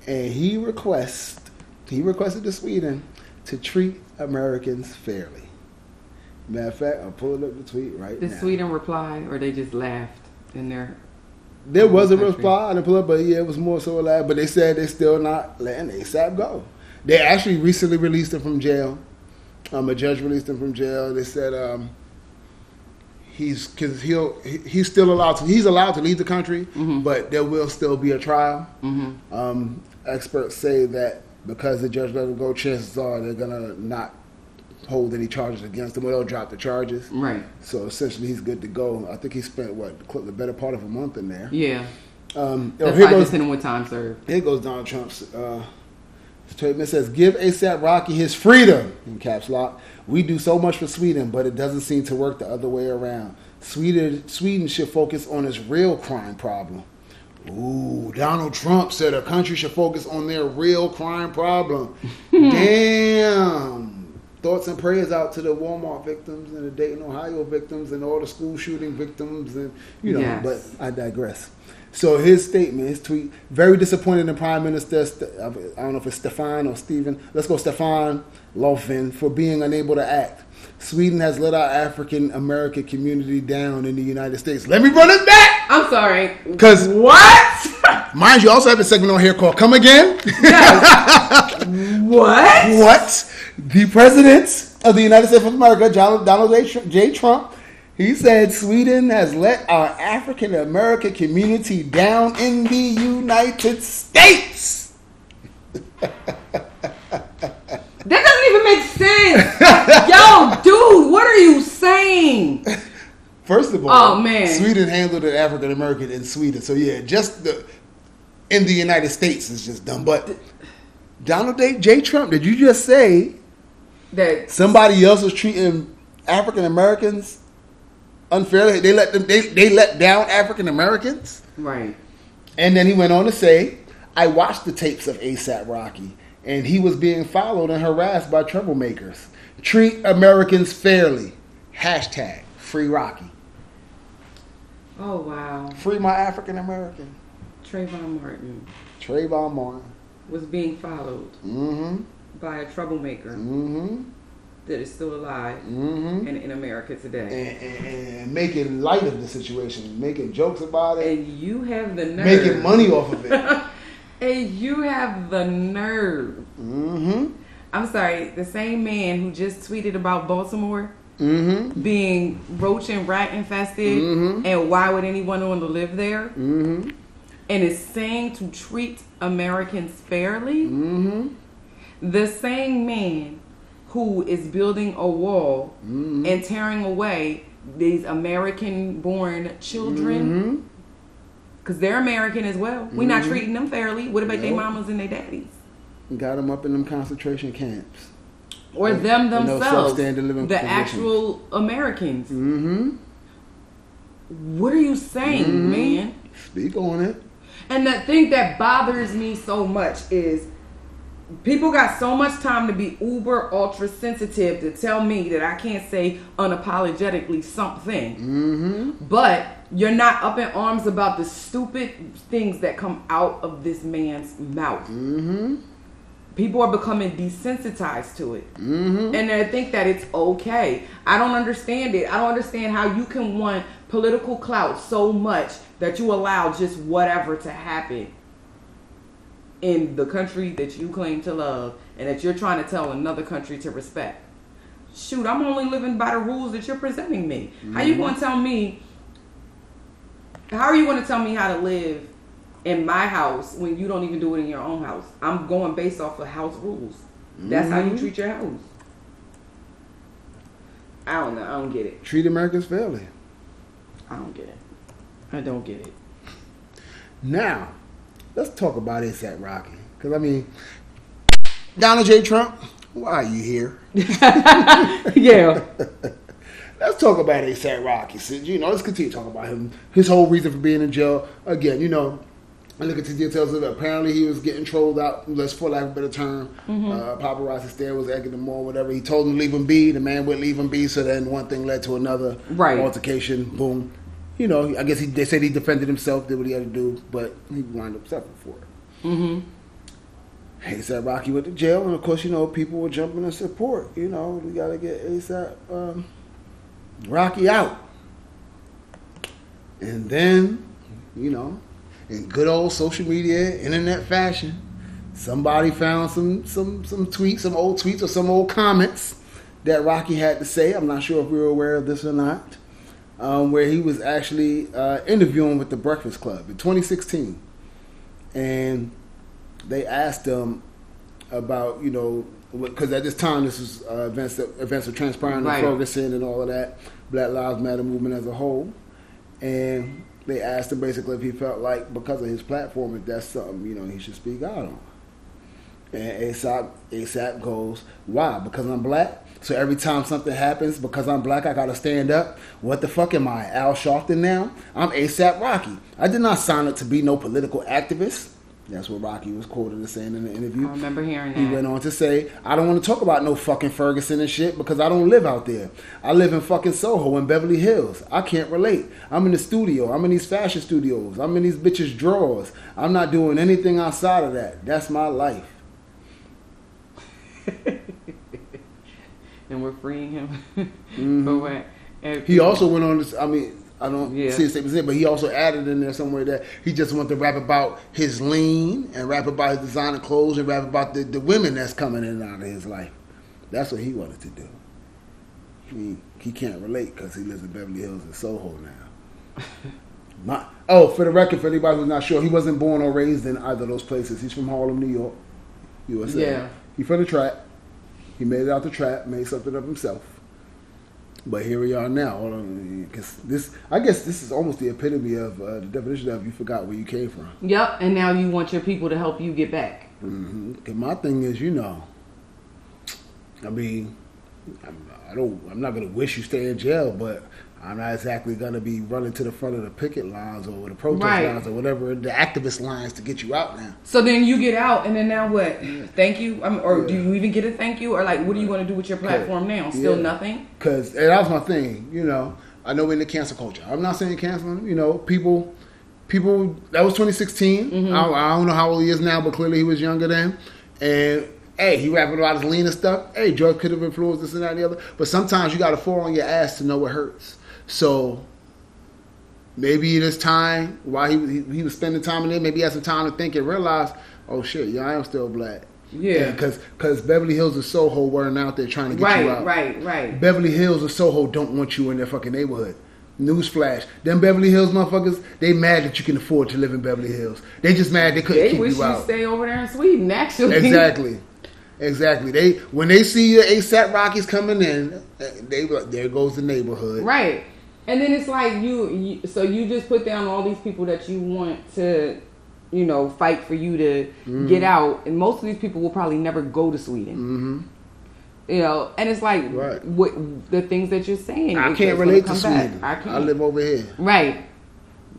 And he requests he requested to Sweden to treat Americans fairly. Matter of fact, I'm pulling up the tweet right Did now. Sweden reply, or they just laughed in their? There was a Country. reply, I didn't pull up, but yeah, it was more so loud. But they said they're still not letting ASAP go. They actually recently released him from jail. Um, a judge released him from jail. They said um, he's because he'll he, he's still allowed to he's allowed to leave the country, Mhm. but there will still be a trial. hmm Um, experts say that because the judge let him go, chances are they're gonna not hold any charges against him, or they'll drop the charges. Right. So essentially, he's good to go. I think he spent what the better part of a month in there. Yeah. Um, That's here why I just hit him with time served. here goes Donald Trump's uh. It says, "Give ASAP Rocky his freedom." In caps lock. We do so much for Sweden, but it doesn't seem to work the other way around. Sweden, Sweden should focus on its real crime problem. Ooh, Donald Trump said a country should focus on their real crime problem. Damn. Thoughts and prayers out to the Walmart victims and the Dayton, Ohio victims and all the school shooting victims and you know, Yes. but I digress. So his statement, his tweet, very disappointed in Prime Minister, St- I don't know if it's Stefan or Stephen, let's go Stefan Löfven for being unable to act. Sweden has let our African American community down in the United States. Let me run it back! I'm sorry. Because. what? Mind you, I also have a segment on here called Come Again. what? what? The president of the United States of America, John, Donald J. Trump, he said Sweden has let our African American community down in the United States. That doesn't even make sense. Yo, dude, what are you saying? First of all, Oh, man. Sweden handled an African American in Sweden. So yeah, just the in the United States is just dumb. But Donald J. J. Trump, did you just say That somebody else was treating African Americans unfairly? They let them they, they let down African Americans? right. And then he went on to say, I watched the tapes of ASAP Rocky, and he was being followed and harassed by troublemakers. Treat Americans fairly. Hashtag free Rocky. Oh wow. Free my African American. Trayvon Martin Trayvon Martin. was being followed Mm-hmm. by a troublemaker Mm-hmm. That is still alive Mm-hmm. and in America today. And, and, and making light of the situation, making jokes about it, And you have the nerve. making money off of it. and you have the nerve. mm-hmm. I'm sorry, the same man who just tweeted about Baltimore Mm-hmm. being roach and rat infested Mhm. and why would anyone want to live there Mm-hmm. and is saying to treat Americans fairly. Mm-hmm. The same man who is building a wall Mhm. and tearing away these American born children Mm-hmm. because they're American as well. We're not treating them fairly. What about their mamas and their daddies? Got them up in them concentration camps. Or And- them themselves. The actual Americans. Mm-hmm. What are you saying, man? Speak on it. And the thing that bothers me so much is people got so much time to be uber ultra sensitive to tell me that I can't say unapologetically something. Mm-hmm. But you're not up in arms about the stupid things that come out of this man's mouth. Mm-hmm. People are becoming desensitized to it. Mm-hmm. And they think that it's okay. I don't understand it. I don't understand how you can want political clout so much that you allow just whatever to happen in the country that you claim to love and that you're trying to tell another country to respect. Shoot, I'm only living by the rules that you're presenting me. How you mm-hmm. going to tell me? How are you going to tell me how to live in my house when you don't even do it in your own house? I'm going based off of house rules. That's how you mm-hmm. treat your house. I don't know. I don't get it. Treat Americans fairly. I don't get it. I don't get it. Now, let's talk about ASAP Rocky. Because, I mean, Donald J. Trump, why are you here? yeah. Let's talk about ASAP Rocky. So, you know, let's continue talking about him. His whole reason for being in jail. Again, you know, I look at the details of it. Apparently, he was getting trolled out, let's for lack of a better term. Uh, paparazzi stare was egging him on, whatever. He told him to leave him be. The man would leave him be. So then one thing led to another. Right. Altercation, boom. You know, I guess he, they said he defended himself, did what he had to do, but he wound up suffering for it. Mm-hmm. ASAP Rocky went to jail, and of course, you know, people were jumping in support. You know, we got to get ASAP um, Rocky out. And then, you know, in good old social media, internet fashion, somebody found some some some tweets, some old tweets or some old comments that Rocky had to say. I'm not sure if we were aware of this or not. Um, where he was actually uh, interviewing with the Breakfast Club in 2016, and they asked him about you know because at this time this was uh, events that events were transpiring Right. in Ferguson and all of that Black Lives Matter movement as a whole, and they asked him basically if he felt like because of his platform if that's something you know he should speak out on. And ASAP, ASAP goes, why? Because I'm black? So every time something happens, because I'm black, I gotta stand up? What the fuck am I, Al Sharpton now? I'm ASAP Rocky. I did not sign up to be no political activist. That's what Rocky was quoted as saying in the interview. I remember hearing He that. went on to say, I don't want to talk about no fucking Ferguson and shit because I don't live out there. I live in fucking Soho in Beverly Hills. I can't relate. I'm in the studio. I'm in these fashion studios. I'm in these bitches' drawers. I'm not doing anything outside of that. That's my life. and we're freeing him Mhm. for what? And He also went on this, I mean, I don't Yeah. see his statement, but he also added in there somewhere that he just wanted to rap about his lean and rap about his designer clothes and rap about the, the women that's coming in and out of his life. That's what he wanted to do. I mean, he can't relate because he lives in Beverly Hills and Soho now. My, oh, for the record, for anybody who's not sure, he wasn't born or raised in either of those places. He's from Harlem, New York, USA. Yeah. He from the trap. He made it out the trap, made something of himself. But here we are now. Because this, I guess, this is almost the epitome of uh, the definition of you forgot where you came from. Yep, and now you want your people to help you get back. Mm-hmm. my thing is, you know, I mean, I'm, I don't. I'm not gonna wish you stay in jail, but I'm not exactly gonna be running to the front of the picket lines or the protest Right. lines or whatever the activist lines to get you out now. So then you get out, and then now what? Thank you, um, or do you even get a thank you, or like what are you going to do with your platform now? Still Yeah. nothing. Cause and that was my thing, you know. I know we're in the cancel culture. I'm not saying canceling, you know, people people that was 2016. Mm-hmm. I, I don't know how old he is now, but clearly he was younger then. And hey, he rapping about his lean and stuff. Hey, drugs could have influenced this and that and the other. But sometimes you gotta fall on your ass to know it hurts. So maybe it is time while he, he he was spending time in there, maybe he had some time to think and realize, oh shit, yeah, I am still black. Yeah. Because because Beverly Hills and Soho weren't out there trying to get Right, you out. right, right. Right. Beverly Hills and Soho don't want you in their fucking neighborhood. Newsflash: Them Beverly Hills motherfuckers, they mad that you can afford to live in Beverly Hills. They just mad they couldn't They keep wish you you out. stay over there in Sweden. Actually, Exactly, exactly. They when they see your ASAP Rockies coming in, they there goes the neighborhood. Right. And then it's like you, you, so you just put down all these people that you want to, you know, fight for you to Mm-hmm. get out, and most of these people will probably never go to Sweden. Mm-hmm. You know, and it's like Right. what the things that you're saying. I can't relate to back. Sweden. I I, can't. live over here. right.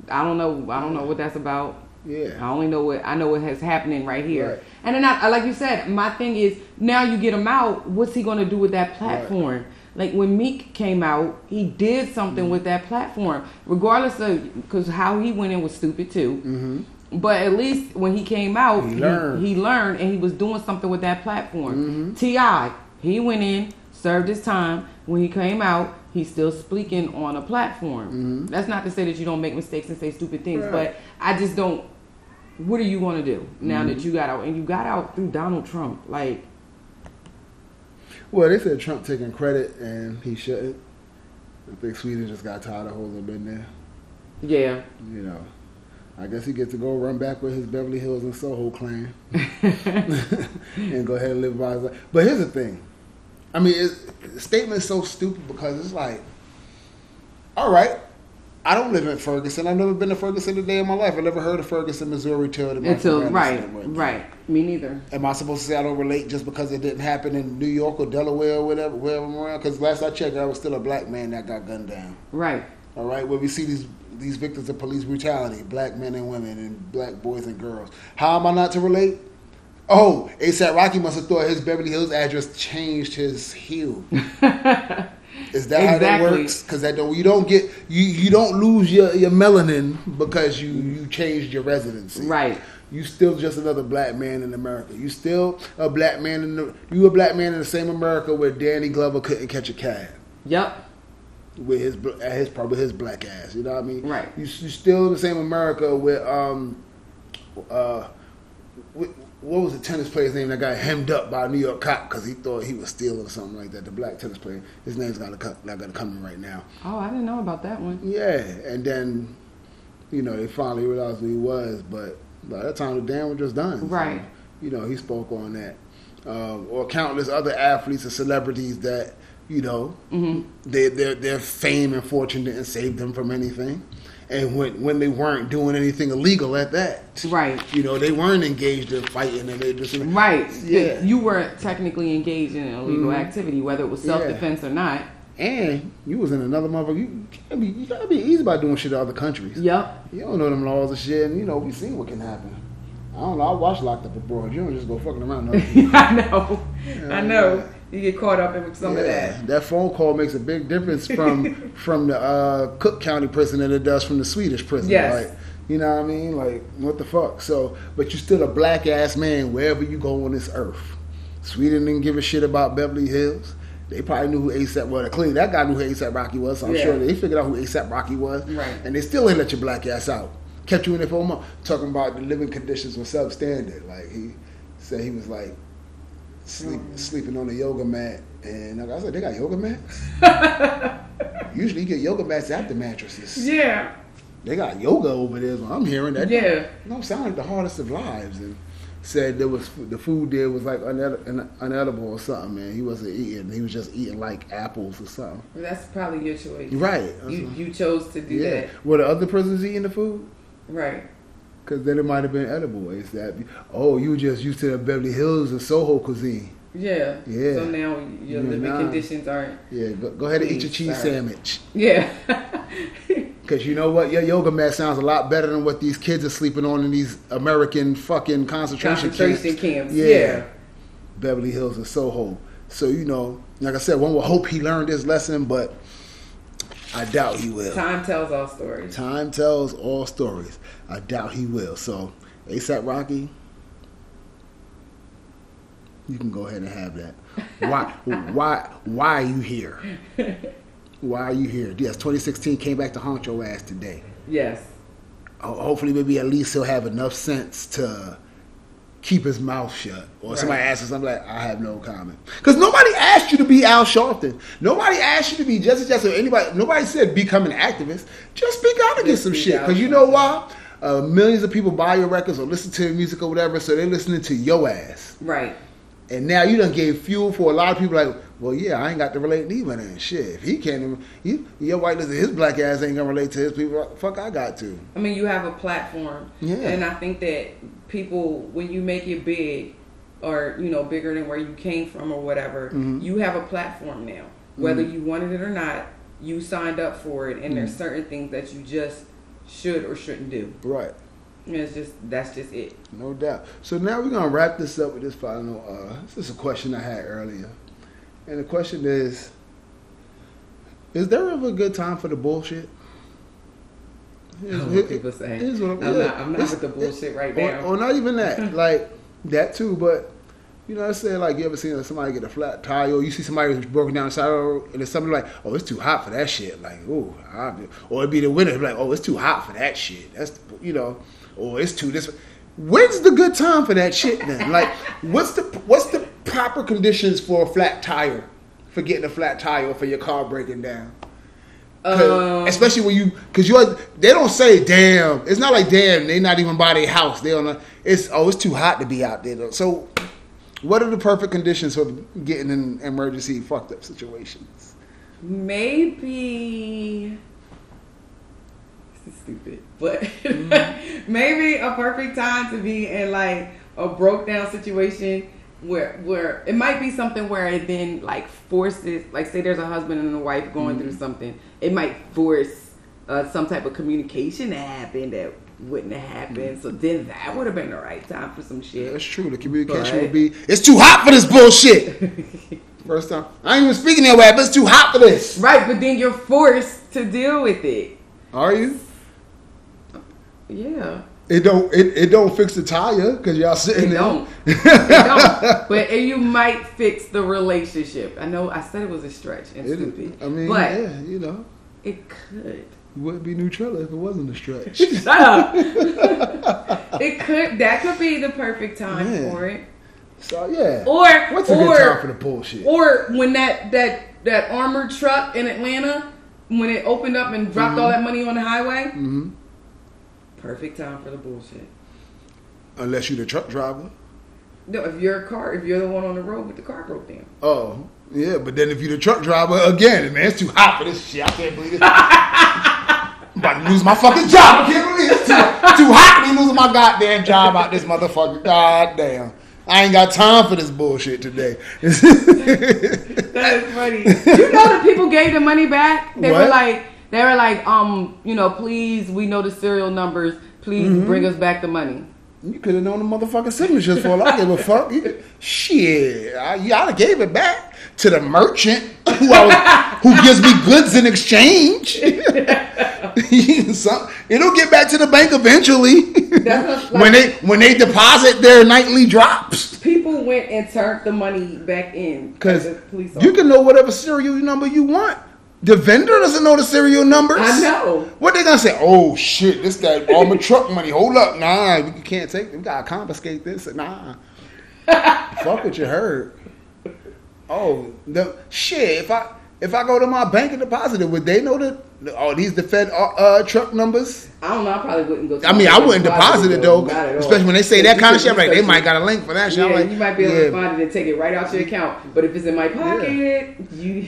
I don't know. I don't know what that's about. Yeah. I only know what I know what has happening right here. Right. And then, I, like you said, my thing is now you get him out. What's he going to do with that platform? Like when Meek came out, he did something Mm-hmm. with that platform, regardless of because how he went in was stupid too. But at least when he came out, Mm-hmm. He he learned. he learned and he was doing something with that platform. Mm-hmm. T.I., he went in, served his time. When he came out, he's still speaking on a platform. That's not to say that you don't make mistakes and say stupid things, Mm-hmm. Right. but I just don't. What are you going to do now Mm-hmm. that you got out and you got out through Donald Trump? Like, Well, they said Trump taking credit and he shouldn't. I think Sweden just got tired of holding him in there. yeah, You know, I guess he gets to go run back with his Beverly Hills and Soho clan and go ahead and live by his life. But here's the thing. I mean, it's, the statement's so stupid because it's like, all right, I don't live in Ferguson. I've never been to Ferguson a day in my life. I never heard of Ferguson, Missouri till the until right, right. Me neither. Am I supposed to say I don't relate just because it didn't happen in New York or Delaware or whatever, wherever I'm around? Because last I checked, I was still a black man that got gunned down. Right. All right, where we see these these victims of police brutality, black men and women, and black boys and girls. How am I not to relate? Oh, ASAP Rocky must have thought his Beverly Hills address changed his hue. Is that how that works? Because that don't you don't get you you don't lose your, your melanin because you you changed your residency. Right. You still just another black man in America. You still a black man in the you a black man in the same America where Danny Glover couldn't catch a cab Yep. with his his probably his black ass. You know what I mean? Right. You you still in the same America with um uh with, what was the tennis player's name that got hemmed up by a New York cop because he thought he was stealing or something like that? The black tennis player. His name's got to come, not gonna come in right now. Oh, I didn't know about that one. Yeah, and then you know they finally realized who he was, but by that time the damage was just done. So, Right. you know he spoke on that, um, or countless other athletes and celebrities that you know Mm-hmm. their their their fame and fortune didn't save them from anything, and when when they weren't doing anything illegal at that. Right. You know they weren't engaged in fighting, and they just Right. Yeah. You were technically engaged in an illegal Mhm. activity, whether it was self defense or not. And you was in another motherfucker. You can't be you gotta be easy about doing shit to other countries. Yep. You don't know them laws and shit, and you know we seen what can happen. I don't know. I watch Locked Up Abroad. You don't just go fucking around. No. I know. Yeah, I know. yeah. You get caught up in some of that. That phone call makes a big difference from from the uh, Cook County prison than it does from the Swedish prison. Yes. Like, you know what I mean? Like, what the fuck? So, but you're still a black ass man wherever you go on this earth. Sweden didn't give a shit about Beverly Hills. They probably knew who ASAP well, clearly that guy knew who ASAP Rocky was, so I'm Yeah. sure they figured out who ASAP Rocky was. Right. And they still ain't let your black ass out. Kept you in there for a month. Talking about the living conditions were substandard. Like he said he was like sleep, Mm. sleeping on a yoga mat. And like I said, they got yoga mats? Usually you get yoga mats after mattresses. Yeah. They got yoga over there. what I'm hearing that. Yeah. don't sound like the hardest of lives. And said there was the food there was like uned- un- unedible or something. Man, he wasn't eating. He was just eating like apples or something. That's probably your choice. Right. You you chose to do yeah. that. Were the other prisoners eating the food? Right. Because then it might have been edible. Is that oh you just used to the Beverly Hills and Soho cuisine? Yeah. Yeah. So now your Yeah, living nah. conditions aren't. Yeah, go, go ahead and eat your cheese sir. sandwich. Yeah. Because you know what? Your yoga mat sounds a lot better than what these kids are sleeping on in these American fucking concentration, Concentration camps. camps. Yeah. Yeah. Beverly Hills and Soho. So, you know, like I said, one will hope he learned his lesson, but I doubt he will. Time tells all stories. Time tells all stories. I doubt he will. So, ASAP Rocky, you can go ahead and have that. Why? why? Why are you here? Why are you here? Yes, 2016 came back to haunt your ass today. Yes. Hopefully, maybe at least he'll have enough sense to keep his mouth shut. Or somebody Right. asks him something like, I have no comment. Because nobody asked you to be Al Sharpton. Nobody asked you to be Jesse Jackson. Anybody, nobody said become an activist. Just speak out against some shit. Because you know why? Uh, millions of people buy your records or listen to your music or whatever, so they're listening to your ass. Right. And now you done gave fuel for a lot of people like, well, yeah, I ain't got to relate neither then. Shit, if he can't even, you, your white listen, his black ass ain't gonna relate to his people. Fuck, I got to. I mean, you have a platform. Yeah. And I think that people, when you make it big, or you know, bigger than where you came from, or whatever, Mm-hmm. you have a platform now. Whether you wanted it or not, you signed up for it, and Mm-hmm. there's certain things that you just should or shouldn't do. Right. And it's just that's just it. No doubt. So now we're gonna wrap this up with this final. Uh, this is a question I had earlier, and the question is: Is there ever a good time for the bullshit? Know what people say. here's what I'm yeah, not. I'm not with the bullshit right or, now. or not even that. like that too, but. You know, I said like you ever seen somebody get a flat tire, or you see somebody who's broken down the side of the road, and it's somebody like, oh, it's too hot for that shit. Like, ooh, or it'd be the winter, like, oh, it's too hot for that shit. That's you know, or it's too this. When's the good time for that shit then? Like, what's the what's the proper conditions for a flat tire? For getting a flat tire or for your car breaking down. Um, especially when you, because you, are- they don't say damn. It's not like damn. They not even by their house. They don't. know. It's oh, it's too hot to be out there. Though. So, what are the perfect conditions for getting in emergency fucked up situations? maybe this is stupid, but Mm-hmm. maybe a perfect time to be in like a broke down situation where where it might be something where it then like forces like say there's a husband and a wife going Mm-hmm. through something it might force uh, some type of communication to happen that wouldn't have happened so then that would have been the right time for some shit That's true. The communication But- would be, it's too hot for this bullshit. First time, I ain't even speaking that way, but it's too hot for this. right but then you're forced to deal with it Are you? yeah It don't. It, it don't fix the tire because y'all sitting It there. don't. It don't. But you might fix the relationship. I know I said it was a stretch and It- stupid. I mean, but yeah, you know, it could. it wouldn't be Nutrella if it wasn't a stretch. Shut up. it could. That could be the perfect time Yeah. for it. so yeah. Or What's a or good time for the bullshit? or when that that that armored truck in Atlanta when it opened up and dropped all that money on the highway. hmm Perfect time for the bullshit. Unless you're the truck driver. No, if you're a car, if you're the one on the road with the car broke down. Oh, yeah, but then if you're the truck driver again, man, it's too hot for this shit. I can't believe it. I'm about to lose my fucking job. I can't believe it. It's too, too hot for me losing my goddamn job out this motherfucker. Goddamn. I ain't got time for this bullshit today. That is funny. you know that people gave the money back. They were like, they were like, um, you know, please, we know the serial numbers. Please Mm-hmm. bring us back the money. you could have known the motherfucking signatures for all I give a fuck. You could- shit. I, oughta gave it back to the merchant who, I was, who gives me goods in exchange. Some, it'll get back to the bank eventually. What- when they when they deposit their nightly drops. People went and turned the money back in Because you can know whatever serial number you want. The vendor doesn't know the serial numbers. I know. What they gonna say? Oh shit, this guy all my truck money. Hold up, nah, you can't take. We gotta confiscate this. Nah, fuck what you heard. Oh, the shit. If I if I go to my bank and deposit it, would they know that? Oh, these the Fed uh, uh, truck numbers. I don't know. I probably wouldn't go. To I mean, I wouldn't deposit it though, Not at all. especially when they say that kind of shit. I'm like, they might got a link for that shit. Yeah, like, you might be able yeah. to find it and take it right out your account. But if it's in my pocket, you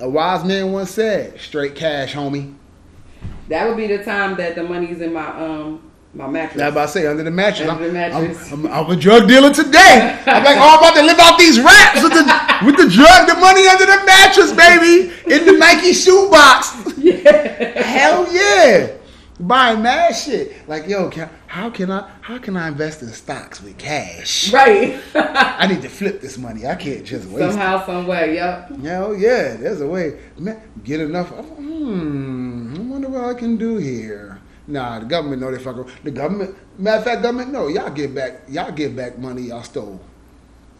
A wise man once said, "Straight cash, homie." that would be the time that the money's in my um My mattress. I about to say under the mattress. Under the I'm- mattress. I'm, I'm, I'm a drug dealer today. I'm like, oh, about to live out these raps with the with the drug, the money under the mattress, baby, in the Nike shoebox. Yeah. Hell yeah, buying mad shit. Like, yo, can, how can I how can I invest in stocks with cash? Right. I need to flip this money. I can't just waste it. Somehow, some way. Yep. Hell yeah, there's a way. Man, get enough. Hmm, I wonder what I can do here. Nah, the government know they fuck around. The government, matter of fact, government know y'all give back. Y'all give back money y'all stole.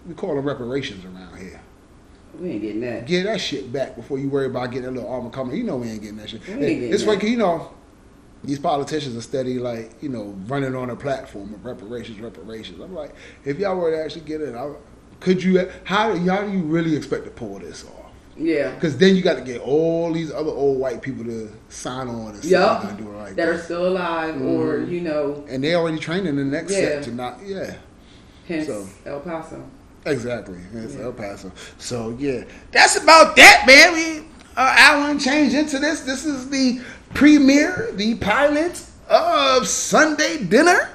We call them reparations around here. We ain't getting that. Get that shit back before you worry about getting a little armor coming. You know we ain't getting that shit. We ain't getting it's that. like you know, these politicians are steady like you know running on a platform of reparations, reparations. I'm like, if y'all were to actually get it, I, could you? How do how do you really expect to pull this off? Yeah. Because then you got to get all these other old white people to sign on and say they're Yup. do it like That that. are still alive, or Mhm. you know, and they already trained in the next Yeah. set to not. Yeah, hence So- El Paso. exactly. It's Yeah. El Paso. So yeah, that's about that, man. We uh, Alan change into this. This is the premiere, the pilot of Sunday Dinner.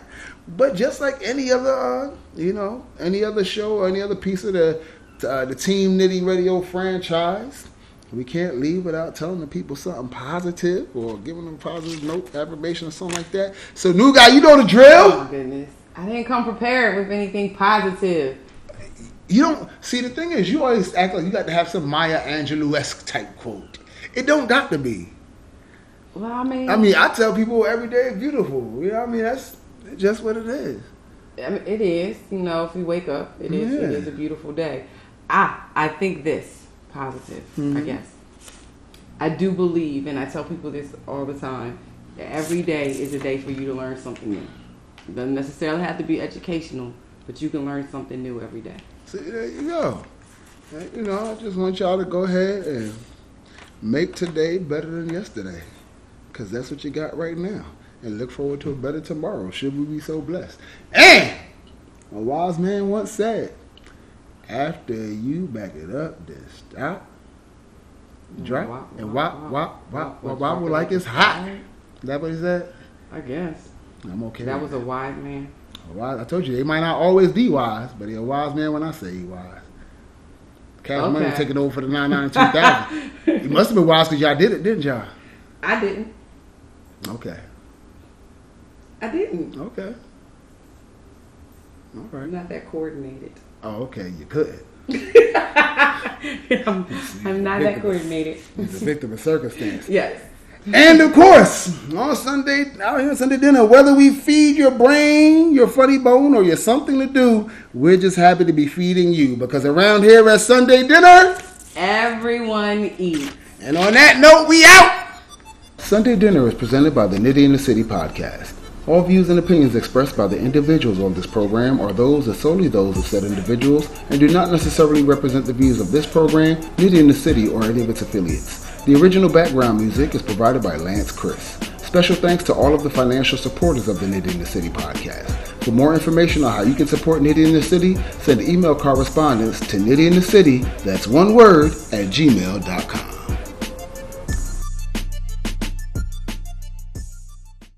But just like any other, uh, you know, any other show or any other piece of the uh, the Team Nitty Radio franchise, we can't leave without telling the people something positive or giving them a positive note, affirmation, or something like that. So, new guy, you know the Oh drill. my goodness. I didn't come prepared with anything positive. You don't see the thing is, you always act like you got to have some Maya Angelou esque type quote. It don't got to be. Well, I mean, I mean, I tell people every day beautiful. You know what I mean? That's just what it is. I mean, it is. You know, if you wake up, it is. It Yeah. is a beautiful day. Ah, I think this positive. I Mhm. guess. I do believe, and I tell people this all the time. That every day is a day for you to learn something new. It doesn't necessarily have to be educational, but you can learn something new every day. See, there you go. You know, I just want y'all to go ahead and make today better than yesterday. Because that's what you got right now. And look forward to a better tomorrow, should we be so blessed. And a wise man once said, after you back it up, then stop, drop, and wop, wop, wop, wop, wop, like it's hot. Is that what he said? I guess. I'm okay. That was a wise man. Wise, I told you, they might not always be wise, but he a wise man when I say he wise. Cash okay. Money taking over for the nine nine two thousand. 2000. it must have been wise because y'all did it, didn't y'all? I didn't. Okay. I didn't. Okay. All right. Not that coordinated. Oh, okay. You could. I'm, I'm not that coordinated. He's a victim of circumstance. Yes. And of course, on Sunday, out here Sunday dinner, whether we feed your brain, your funny bone, or your something to do, we're just happy to be feeding you because around here at Sunday dinner, Everyone eats. And on that note, we out. Sunday Dinner is presented by the Nitty in the City podcast. All views and opinions expressed by the individuals on this program are those and solely those of said individuals and do not necessarily represent the views of this program, Nitty in the City, or any of its affiliates. The original background music is provided by Lance Chris. Special thanks to all of the financial supporters of the Nitty in the City podcast. For more information on how you can support Nitty in the City, send email correspondence to Nitty in the City, that's one word, at gmail.com.